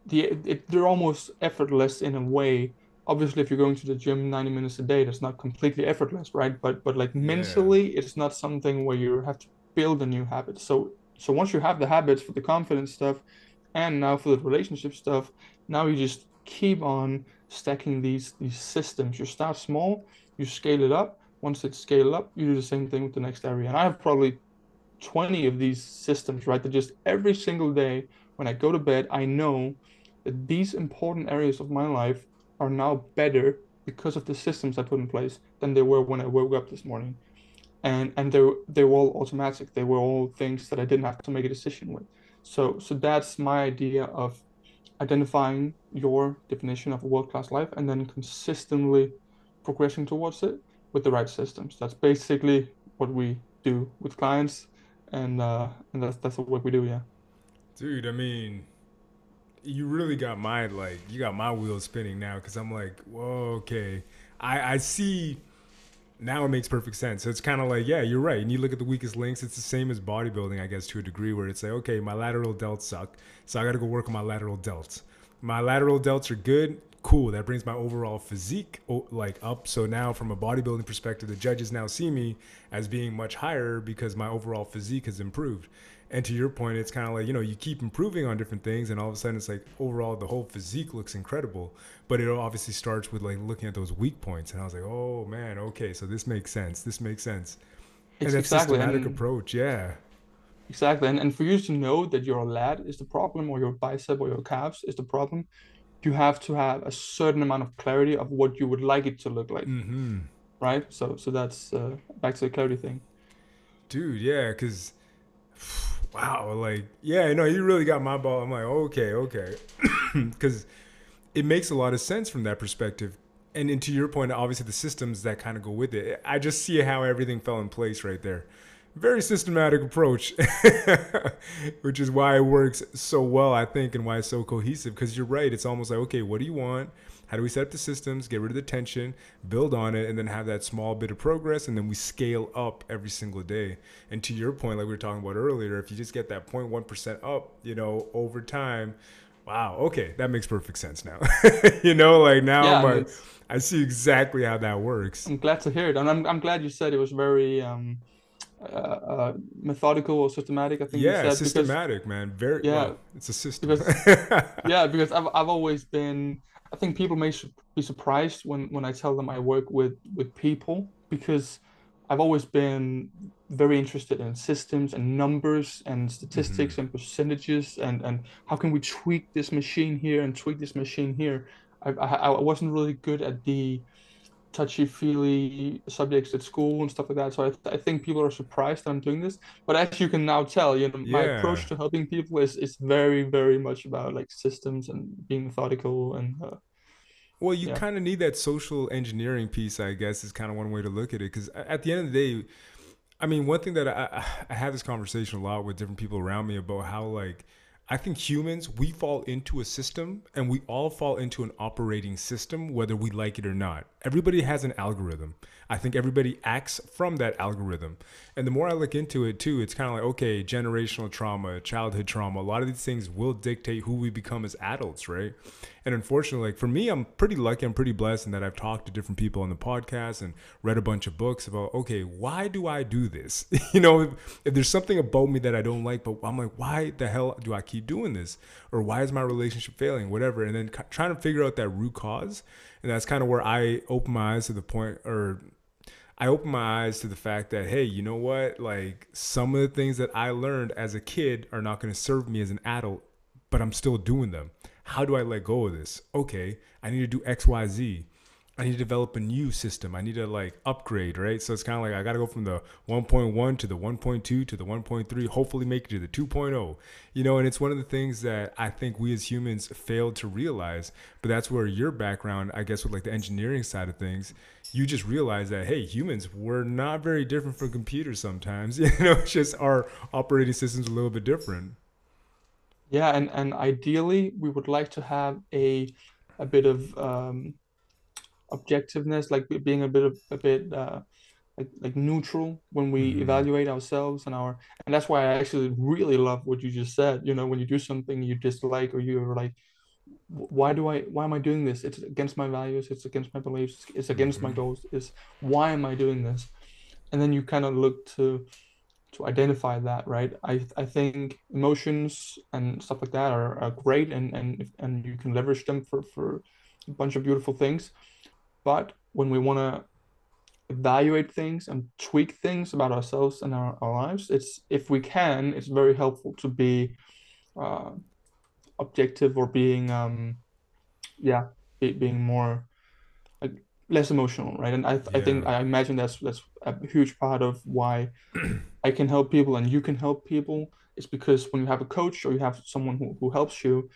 [SPEAKER 2] the it, they're almost effortless in a way. Obviously, if you're going to the gym 90 minutes a day, that's not completely effortless, right? But but like mentally, it's not something where you have to build a new habit. So so once you have the habits for the confidence stuff, and now for the relationship stuff, now you just keep on stacking these these systems. You start small, you scale it up. Once it's scaled up, you do the same thing with the next area. And I have probably 20 of these systems, right? That just every single day when I go to bed, I know that these important areas of my life are now better because of the systems I put in place than they were when I woke up this morning. And and they they were all automatic. They were all things that I didn't have to make a decision with. So so that's my idea of identifying your definition of a world-class life and then consistently progressing towards it with the right systems. That's basically what we do with clients, and uh, and that's that's work we do. Yeah.
[SPEAKER 1] Dude, I mean, you really got my like you got my wheels spinning now because I'm like, whoa, okay. I I see now it makes perfect sense. So it's kind of like, yeah, you're right. And you look at the weakest links, it's the same as bodybuilding, I guess, to a degree, where it's like, okay, my lateral delts suck, so I got to go work on my lateral delts. My lateral delts are good, cool. That brings my overall physique like up. So now, from a bodybuilding perspective, the judges now see me as being much higher because my overall physique has improved. And to your point, it's kind of like you know you keep improving on different things, and all of a sudden it's like overall the whole physique looks incredible. But it obviously starts with like looking at those weak points, and I was like, oh man, okay, so this makes sense. This makes sense.
[SPEAKER 2] It's
[SPEAKER 1] and that
[SPEAKER 2] exactly
[SPEAKER 1] systematic
[SPEAKER 2] and,
[SPEAKER 1] approach, yeah.
[SPEAKER 2] exactly. And, and for you to know that your lat is the problem or your bicep or your calves is the problem, you have to have a certain amount of clarity of what you would like it to look like,
[SPEAKER 1] Mm-hmm.
[SPEAKER 2] right? So so that's uh, back to the clarity thing.
[SPEAKER 1] Dude, yeah, because wow, like yeah, no, you really got my ball. I'm like, okay, okay, because it makes a lot of sense from that perspective. And, and to your point, obviously the systems that kind of go with it. I just see how everything fell in place right there. Very systematic approach, which is why it works so well, I think, and why it's so cohesive. Because you're right, it's almost like, okay, what do you want? How do we set up the systems, get rid of the tension, build on it, and then have that small bit of progress, and then we scale up every single day. And to your point, like we were talking about earlier, if you just get that 0.1% up, you know, over time, wow, okay, that makes perfect sense now. you know, like now
[SPEAKER 2] Yeah,
[SPEAKER 1] I'm like,
[SPEAKER 2] it's-
[SPEAKER 1] I see exactly how that works.
[SPEAKER 2] I'm glad to hear it, and I'm I'm glad you said it was very um, uh, uh, methodical or systematic. I think you
[SPEAKER 1] Yeah,
[SPEAKER 2] said because
[SPEAKER 1] systematic, man. Very
[SPEAKER 2] Yeah,
[SPEAKER 1] well, it's a system.
[SPEAKER 2] yeah, because I've I've always been. I think people may su- be surprised when when I tell them I work with with people because I've always been very interested in systems and numbers and statistics mm-hmm. and percentages and and how can we tweak this machine here and tweak this machine here. I I, I wasn't really good at the touchy feely subjects at school and stuff like that. So I, th- I think people are surprised that I'm doing this. But as you can now tell, you know, my
[SPEAKER 1] Yeah.
[SPEAKER 2] approach to helping people is is very very much about like systems and being methodical and uh,
[SPEAKER 1] Well, you
[SPEAKER 2] Yeah.
[SPEAKER 1] kind of need that social engineering piece, I guess, is kind of one way to look at it. Because at the end of the day, I mean, one thing that I, I have this conversation a lot with different people around me about how, like, I think humans, we fall into a system and we all fall into an operating system, whether we like it or not. Everybody has an algorithm. I think everybody acts from that algorithm. And the more I look into it, too, it's kind of like, okay, generational trauma, childhood trauma, a lot of these things will dictate who we become as adults, right? And unfortunately, like for me, I'm pretty lucky, I'm pretty blessed in that I've talked to different people on the podcast and read a bunch of books about, okay, why do I do this? you know, if, if there's something about me that I don't like, but I'm like, why the hell do I keep doing this? Or why is my relationship failing? Whatever. And then trying to figure out that root cause. And that's kind of where I open my eyes to the point, or I open my eyes to the fact that, hey, you know what? Like some of the things that I learned as a kid are not going to serve me as an adult, but I'm still doing them. How do I let go of this? Okay, I need to do X, Y, Z. I need to develop a new system. I need to like upgrade, right? So it's kind of like I got to go from the 1.1 to the 1.2 to the 1.3, hopefully make it to the 2.0. You know, and it's one of the things that I think we as humans failed to realize. But that's where your background, I guess, with like the engineering side of things, you just realize that hey, humans we're not very different from computers sometimes. You know, it's just our operating system's a little bit different.
[SPEAKER 2] yeah, and and ideally we would like to have a a bit of um, objectiveness, like being a bit of a bit uh, like like neutral when we
[SPEAKER 1] Mhm.
[SPEAKER 2] evaluate ourselves and our and that's why I actually really love what you just said. You know, when you do something you dislike or you're like, why do I why am I doing this? It's against my values, it's against my beliefs, it's against my
[SPEAKER 1] Mhm.
[SPEAKER 2] goals. Is why am I doing this? And then you kind of look to to identify that, right? I I think emotions and stuff like that are, are great and and if- and you can leverage them for for a bunch of beautiful things. But when we want to evaluate things and tweak things about ourselves and our, our lives, it's if we can, it's very helpful to be uh, objective or being um yeah, be, being more like less emotional, right? And I I think I imagine that's that's a huge part of why I can help people and you can help people is because when you have a coach or you have someone who, who helps you,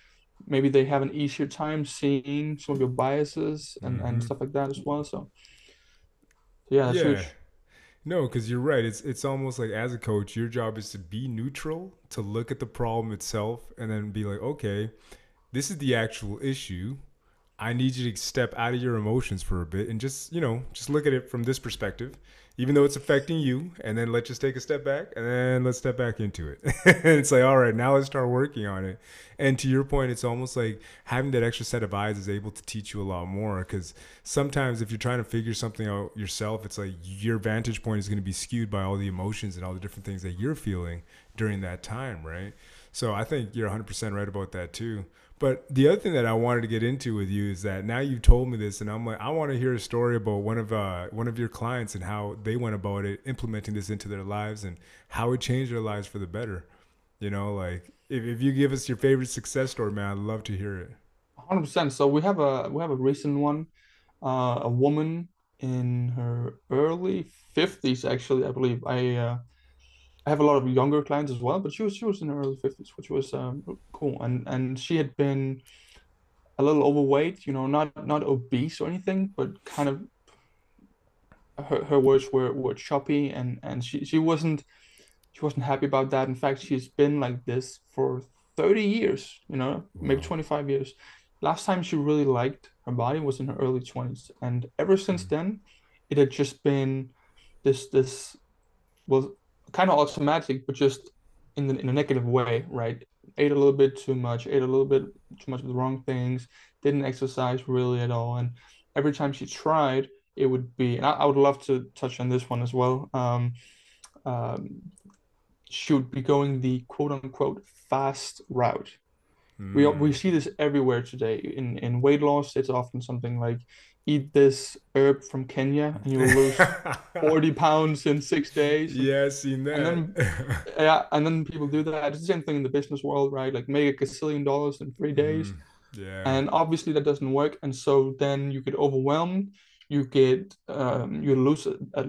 [SPEAKER 2] maybe they have an easier time seeing some of your biases and, and
[SPEAKER 1] Mhm.
[SPEAKER 2] stuff like that as well. So yeah, that's
[SPEAKER 1] Yeah.
[SPEAKER 2] huge.
[SPEAKER 1] No, because you're right. It's it's almost like as a coach, your job is to be neutral, to look at the problem itself, and then be like, okay, this is the actual issue. I need you to step out of your emotions for a bit and just, you know, just look at it from this perspective, even though it's affecting you, and then let's just take a step back and then let's step back into it. and it's like, all right, now let's start working on it. And to your point, it's almost like having that extra set of eyes is able to teach you a lot more because sometimes if you're trying to figure something out yourself, it's like your vantage point is going to be skewed by all the emotions and all the different things that you're feeling during that time, right? So I think you're 100% right about that too. But the other thing that I wanted to get into with you is that now you've told me this, and I'm like, I want to hear a story about one of uh, one of your clients and how they went about it, implementing this into their lives, and how it changed their lives for the better. You know, like if, if you give us your favorite success story, man, I'd love to hear it.
[SPEAKER 2] 100%. So we have a we have a recent one, uh, a woman in her early 50s actually, I believe. I uh, I have a lot of younger clients as well, but she was she was in her early 50s, which was um, cool. And and she had been a little overweight, you know, not not obese or anything, but kind of her, her words were were choppy and and she she wasn't she wasn't happy about that. In fact, she's been like this for 30 years, you know, maybe 25 years. Last time she really liked her body was in her early 20s, and ever since
[SPEAKER 1] Mm.
[SPEAKER 2] then, it had just been this this well kind of automatic, but just in the, in a negative way, right? Ate a little bit too much, ate a little bit too much of the wrong things, didn't exercise really at all, and every time she tried, it would be. And I, I would love to touch on this one as well. Um, um, she would be going the quote unquote fast route. We we
[SPEAKER 1] Mm.
[SPEAKER 2] see this everywhere today. In in weight loss, it's often something like eat this herb from Kenya and you will lose 40 pounds in six days.
[SPEAKER 1] yeah, I seen
[SPEAKER 2] And then
[SPEAKER 1] that.
[SPEAKER 2] yeah, and then people do that. It's the same thing in the business world, right? Like make a gazillion dollars in three days.
[SPEAKER 1] Mm. Yeah.
[SPEAKER 2] And obviously that doesn't work. And so then you get overwhelmed, you get um, you lose a, a,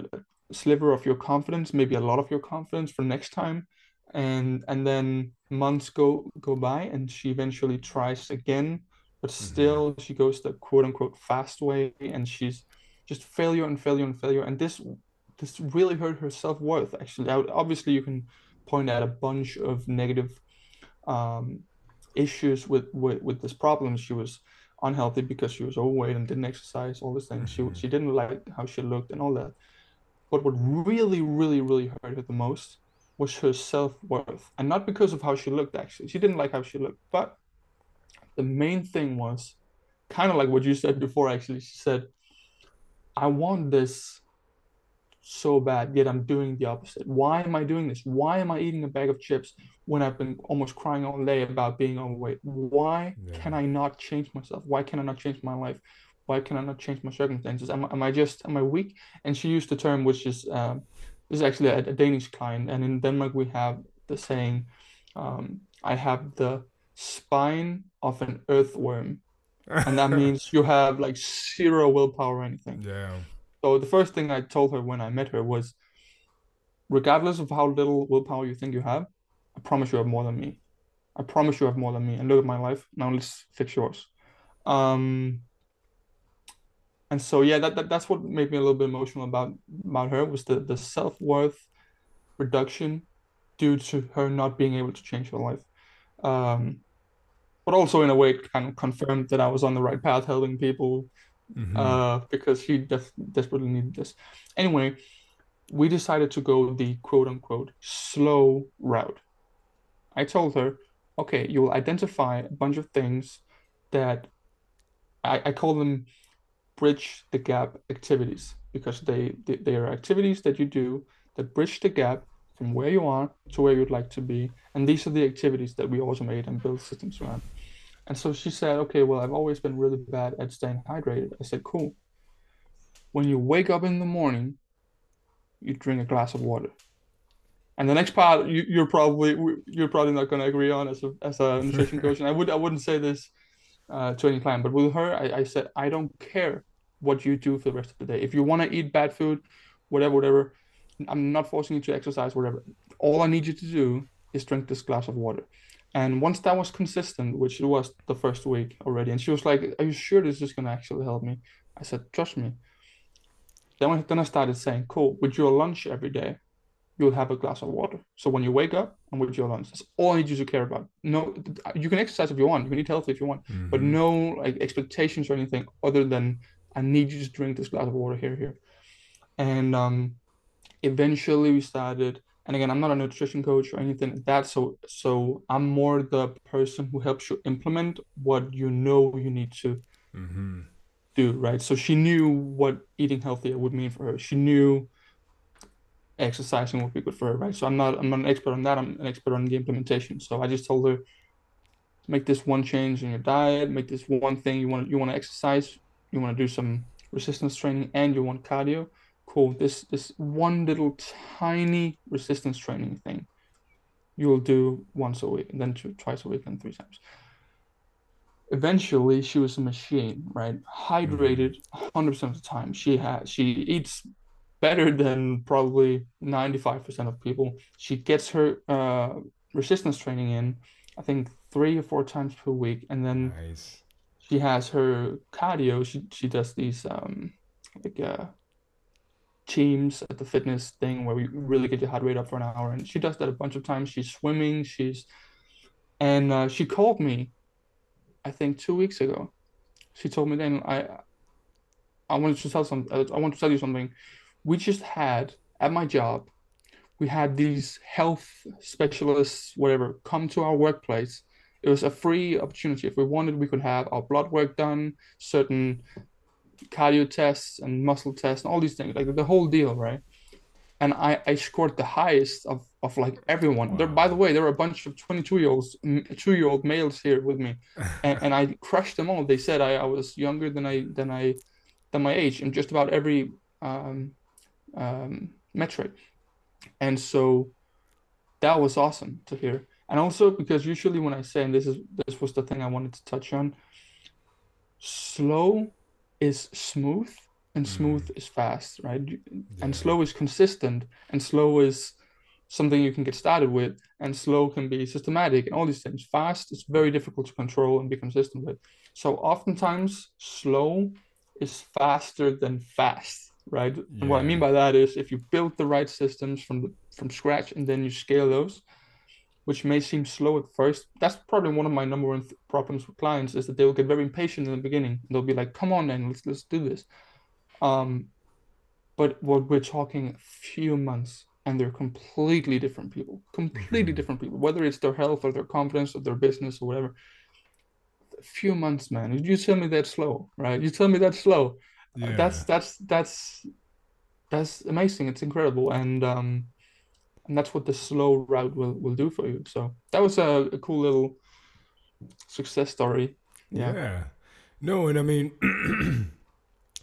[SPEAKER 2] sliver of your confidence, maybe a lot of your confidence for next time, and and then months go go by, and she eventually tries again, but mm-hmm. still mm-hmm. she goes the quote unquote fast way, and she's just failure and failure and failure, and this this really hurt her self worth. Actually, obviously you can point out a bunch of negative um, issues with, with with this problem. She was unhealthy because she was overweight and didn't exercise, all these things. She mm-hmm. she didn't like how she looked and all that. But what really, really, really hurt her the most was her self worth, and not because of how she looked. Actually, she didn't like how she looked, but the main thing was kind of like what you said before. Actually, she said, "I want this so bad, yet I'm doing the opposite. Why am I doing this? Why am I eating a bag of chips when I've been almost crying all day about being overweight? Why yeah. can I not change myself? Why can I not change my life? Why can I not change my circumstances? Am, am I just am I weak? And she used the term which is um, this is actually a, a, Danish client, and in Denmark we have the saying, um, "I have the spine of an earthworm," and that means you have like zero willpower or anything.
[SPEAKER 1] Yeah.
[SPEAKER 2] So the first thing I told her when I met her was, regardless of how little willpower you think you have, I promise you have more than me. I promise you have more than me. And look at my life. Now let's fix yours. Um, and so yeah, that, that that's what made me a little bit emotional about about her was the the self worth reduction due to her not being able to change her life. Um, but also in a way it kind of confirmed that I was on the right path, helping people mm-hmm. uh, because she def- desperately needed this. Anyway, we decided to go the quote unquote slow route. I told her, okay, you will identify a bunch of things that I, I call them bridge the gap activities because they, they, they are activities that you do that bridge the gap from where you are to where you'd like to be. And these are the activities that we automate and build systems around. And so she said, okay, well, I've always been really bad at staying hydrated. I said, cool. When you wake up in the morning, you drink a glass of water. And the next part, you, are probably you're probably not going to agree on as a as a nutrition coach. And I would I wouldn't say this uh, to any client, but with her, I, I said I don't care what you do for the rest of the day. If you want to eat bad food, whatever, whatever, I'm not forcing you to exercise, whatever. All I need you to do is drink this glass of water. And once that was consistent, which it was the first week already, and she was like, "Are you sure this is gonna actually help me?" I said, "Trust me." Then, then I started saying, "Cool. With your lunch every day, you'll have a glass of water. So when you wake up and with your lunch, that's all I need you to care about. No, you can exercise if you want. You can eat healthy if you want, mm-hmm. but no like expectations or anything other than I need you to drink this glass of water here, here." And um, eventually we started and again i'm not a nutrition coach or anything like that so so i'm more the person who helps you implement what you know you need to mm-hmm. do right? So she knew what eating healthier would mean for her. She knew exercising would be good for her right? So i'm not i'm not an expert on that. I'm an expert on the implementation. So i just told her make this one change in your diet. Make this one thing you want you want to exercise. You want to do some resistance training and you want cardio cool, this this one little tiny resistance training thing you'll do once a week, and then two, twice a week, and three times. Eventually, she was a machine, right? Hydrated 100% of the time. She has she eats better than probably 95% of people. She gets her uh, resistance training in, I think three or four times per week, and then nice. she has her cardio. She she does these um like uh teams at the fitness thing where we really get your heart rate up for an hour. And she does that a bunch of times. She's swimming. She's, and uh, she called me, I think two weeks ago. She told me then I, I wanted to tell some. I want to tell you something. We just had at my job, we had these health specialists, whatever, come to our workplace. It was a free opportunity. If we wanted, we could have our blood work done, certain cardio tests and muscle tests and all these things, like the whole deal, right? And I, I scored the highest of, of like everyone. Wow. There, by the way, there were a bunch of 22 year olds, two year old males here with me, and, and I crushed them all. They said I, I was younger than I than I than my age in just about every um, um, metric, and so that was awesome to hear. And also because usually when I say, and this is this was the thing I wanted to touch on, slow is smooth and smooth mm. is fast, right? Yeah. And slow is consistent, and slow is something you can get started with, and slow can be systematic and all these things. Fast is very difficult to control and be consistent with. So oftentimes, slow is faster than fast, right? Yeah. And what I mean by that is if you build the right systems from the, from scratch and then you scale those, which may seem slow at first. That's probably one of my number one th- problems with clients is that they will get very impatient in the beginning. They'll be like, "Come on, then let's let's do this." Um, but what we're talking a few months, and they're completely different people, completely mm-hmm. different people. Whether it's their health or their confidence or their business or whatever. A few months, man. You tell me that's slow, right? You tell me that's slow. Yeah. That's that's that's that's amazing. It's incredible, and um, and that's what the slow route will will do for you. So that was a, a cool little success story.
[SPEAKER 1] Yeah. yeah. No, and I mean,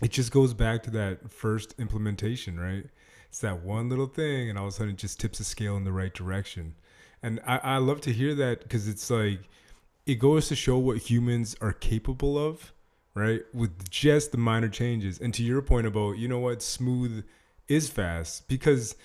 [SPEAKER 1] it just goes back to that first implementation, right? It's that one little thing, and all of a sudden it just tips the scale in the right direction. And I, I love to hear that because it's like it goes to show what humans are capable of, right? With just the minor changes. And to your point about, you know what, smooth is fast because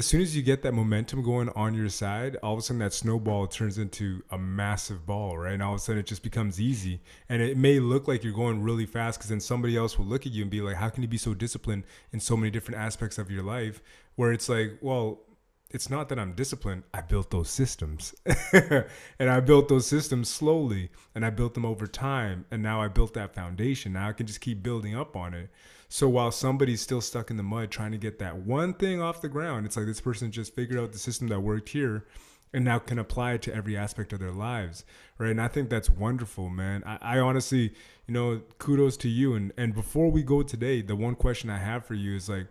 [SPEAKER 1] as soon as you get that momentum going on your side, all of a sudden that snowball turns into a massive ball, right? And all of a sudden it just becomes easy. And it may look like you're going really fast because then somebody else will look at you and be like, how can you be so disciplined in so many different aspects of your life? Where it's like, well, it's not that I'm disciplined. I built those systems. and I built those systems slowly and I built them over time. And now I built that foundation. Now I can just keep building up on it. So while somebody's still stuck in the mud trying to get that one thing off the ground, it's like this person just figured out the system that worked here and now can apply it to every aspect of their lives. Right. And I think that's wonderful, man. I, I honestly, you know, kudos to you. And and before we go today, the one question I have for you is like,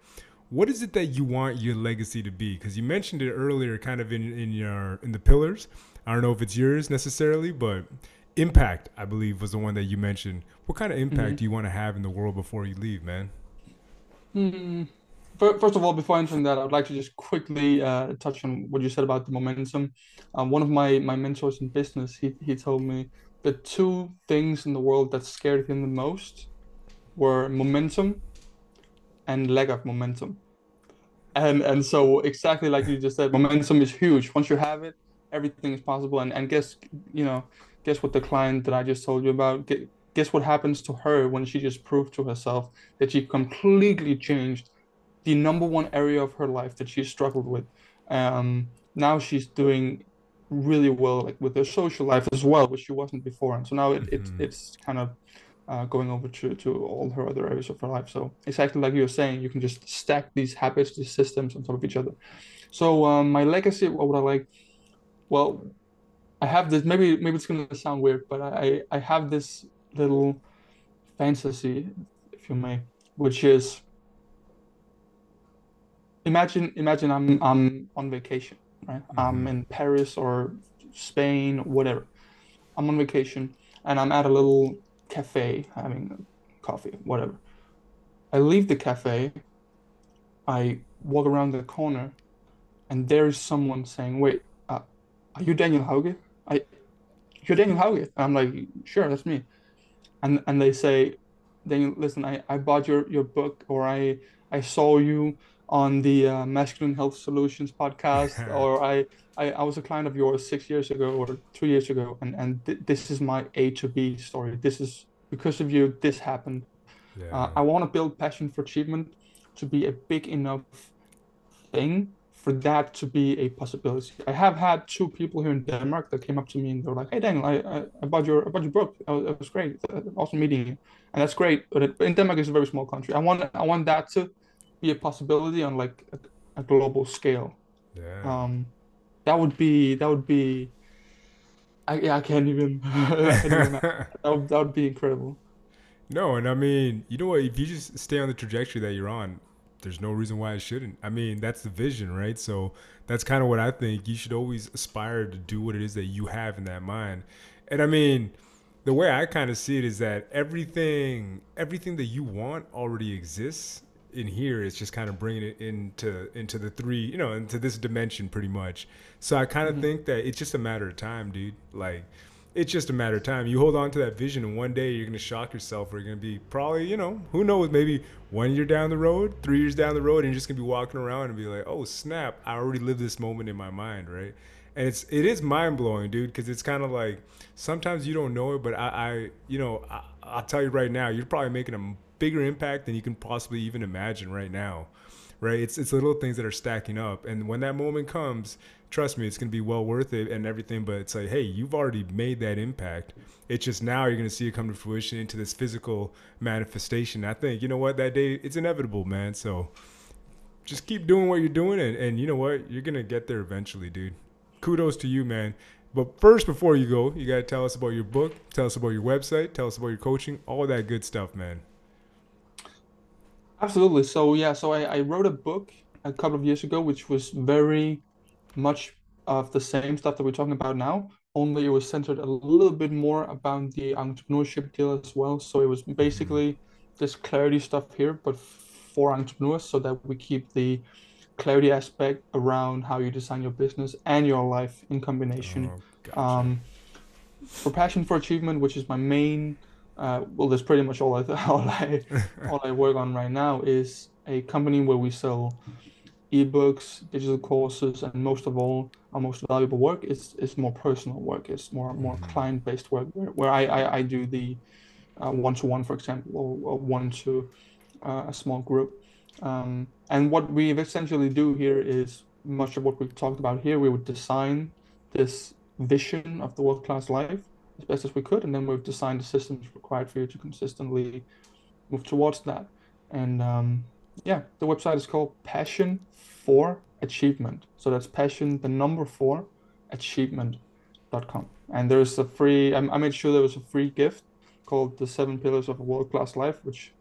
[SPEAKER 1] what is it that you want your legacy to be? Because you mentioned it earlier, kind of in, in your in the pillars. I don't know if it's yours necessarily, but impact, I believe, was the one that you mentioned. What kind of impact mm-hmm. do you want to have in the world before you leave, man?
[SPEAKER 2] Mm-hmm. First of all, before answering that, I'd like to just quickly uh, touch on what you said about the momentum. Um, one of my, my mentors in business, he, he told me the two things in the world that scared him the most were momentum and lack of momentum. And and so exactly like you just said, momentum is huge. Once you have it, everything is possible. And and guess you know guess what the client that I just told you about, guess what happens to her when she just proved to herself that she completely changed the number one area of her life that she struggled with. Um, now she's doing really well, like with her social life as well, which she wasn't before. And so now it, mm-hmm. it it's kind of uh, going over to, to all her other areas of her life. So exactly like you were saying, you can just stack these habits, these systems on top of each other. So um, my legacy, what would I like? Well, I have this. Maybe maybe it's gonna sound weird, but I I have this little fantasy, if you may, which is imagine imagine I'm I'm on vacation, right? Mm-hmm. I'm in Paris or Spain, whatever. I'm on vacation and I'm at a little cafe having coffee, whatever. I leave the cafe, I walk around the corner, and there's someone saying, "Wait, uh, are you Daniel Hauge?" I, you're Daniel Hauge. I'm like, sure, that's me. And and they say, Daniel, listen, I, I bought your, your book or I I saw you on the uh, Masculine Health Solutions podcast or I, I I was a client of yours six years ago or two years ago and and th- this is my A to B story. This is because of you. This happened. Yeah. Uh, I want to build passion for achievement to be a big enough thing for that to be a possibility. I have had two people here in Denmark that came up to me and they were like, "Hey Daniel, I I, I bought your I bought your book. It was, it was great. awesome meeting you." And that's great. But it, in Denmark, it's a very small country. I want I want that to be a possibility on like a, a global scale. Yeah. Um, that would be that would be. I yeah, I can't even. I can't even that, would, that would be incredible.
[SPEAKER 1] No, and I mean, you know what? If you just stay on the trajectory that you're on, there's no reason why it shouldn't. I mean, that's the vision, right? So that's kind of what I think. You should always aspire to do what it is that you have in that mind. And I mean, the way I kind of see it is that everything, everything that you want already exists in here. It's just kind of bringing it into into the three, you know, into this dimension, pretty much. So I kind of mm-hmm. think that it's just a matter of time, dude. Like it's just a matter of time. You hold on to that vision, and one day you're gonna shock yourself. Or you're gonna be probably, you know, who knows, maybe one year down the road, three years down the road, and you're just gonna be walking around and be like, "Oh snap! I already lived this moment in my mind, right?" And it's it is mind blowing, dude, because it's kind of like sometimes you don't know it, but I, I you know, I, I'll tell you right now, you're probably making a bigger impact than you can possibly even imagine right now right? It's it's little things that are stacking up, and when that moment comes, trust me, it's gonna be well worth it and everything. But it's like, hey, you've already made that impact. It's just now you're gonna see it come to fruition into this physical manifestation. I think you know what that day it's inevitable, man. So just keep doing what you're doing, and and you know what, you're gonna get there eventually, dude. Kudos to you, man. But first, before you go, you gotta tell us about your book, tell us about your website, tell us about your coaching, all that good stuff, man.
[SPEAKER 2] Absolutely. So yeah, so I, I wrote a book a couple of years ago, which was very much of the same stuff that we're talking about now, only it was centered a little bit more about the entrepreneurship deal as well. So it was basically this clarity stuff here, but for entrepreneurs, so that we keep the clarity aspect around how you design your business and your life in combination.
[SPEAKER 1] Oh, gotcha.
[SPEAKER 2] Um, for passion for achievement, which is my main uh, well, that's pretty much all I all I all I work on right now is a company where we sell ebooks, digital courses, and most of all, our most valuable work is is more personal work. It's more more
[SPEAKER 1] Mhm.
[SPEAKER 2] client based work where, where I, I I do the one to one, for example, or, or one to uh, a small group. Um, and what we essentially do here is much of what we've talked about here. We would design this vision of the world class life as best as we could, and then we've designed the systems required for you to consistently move towards that. And um, yeah, the website is called Passion for Achievement. So that's passion, the number four, achievement.com. And there's a free, I, made sure there was a free gift called The Seven Pillars of a World Class Life, which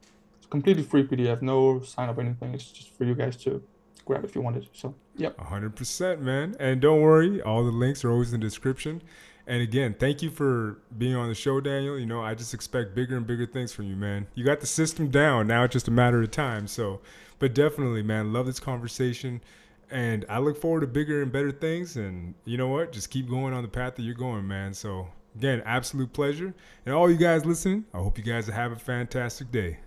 [SPEAKER 2] is completely free PDF, no sign up or anything. It's just for you guys to grab if you wanted. So, yep.
[SPEAKER 1] Hundred percent, man. And don't worry, all the links are always in the description. And again, thank you for being on the show, Daniel. You know, I just expect bigger and bigger things from you, man. You got the system down. Now it's just a matter of time. So, but definitely, man, love this conversation. And I look forward to bigger and better things. And you know what? Just keep going on the path that you're going, man. So, again, absolute pleasure. And all you guys listening, I hope you guys have a fantastic day.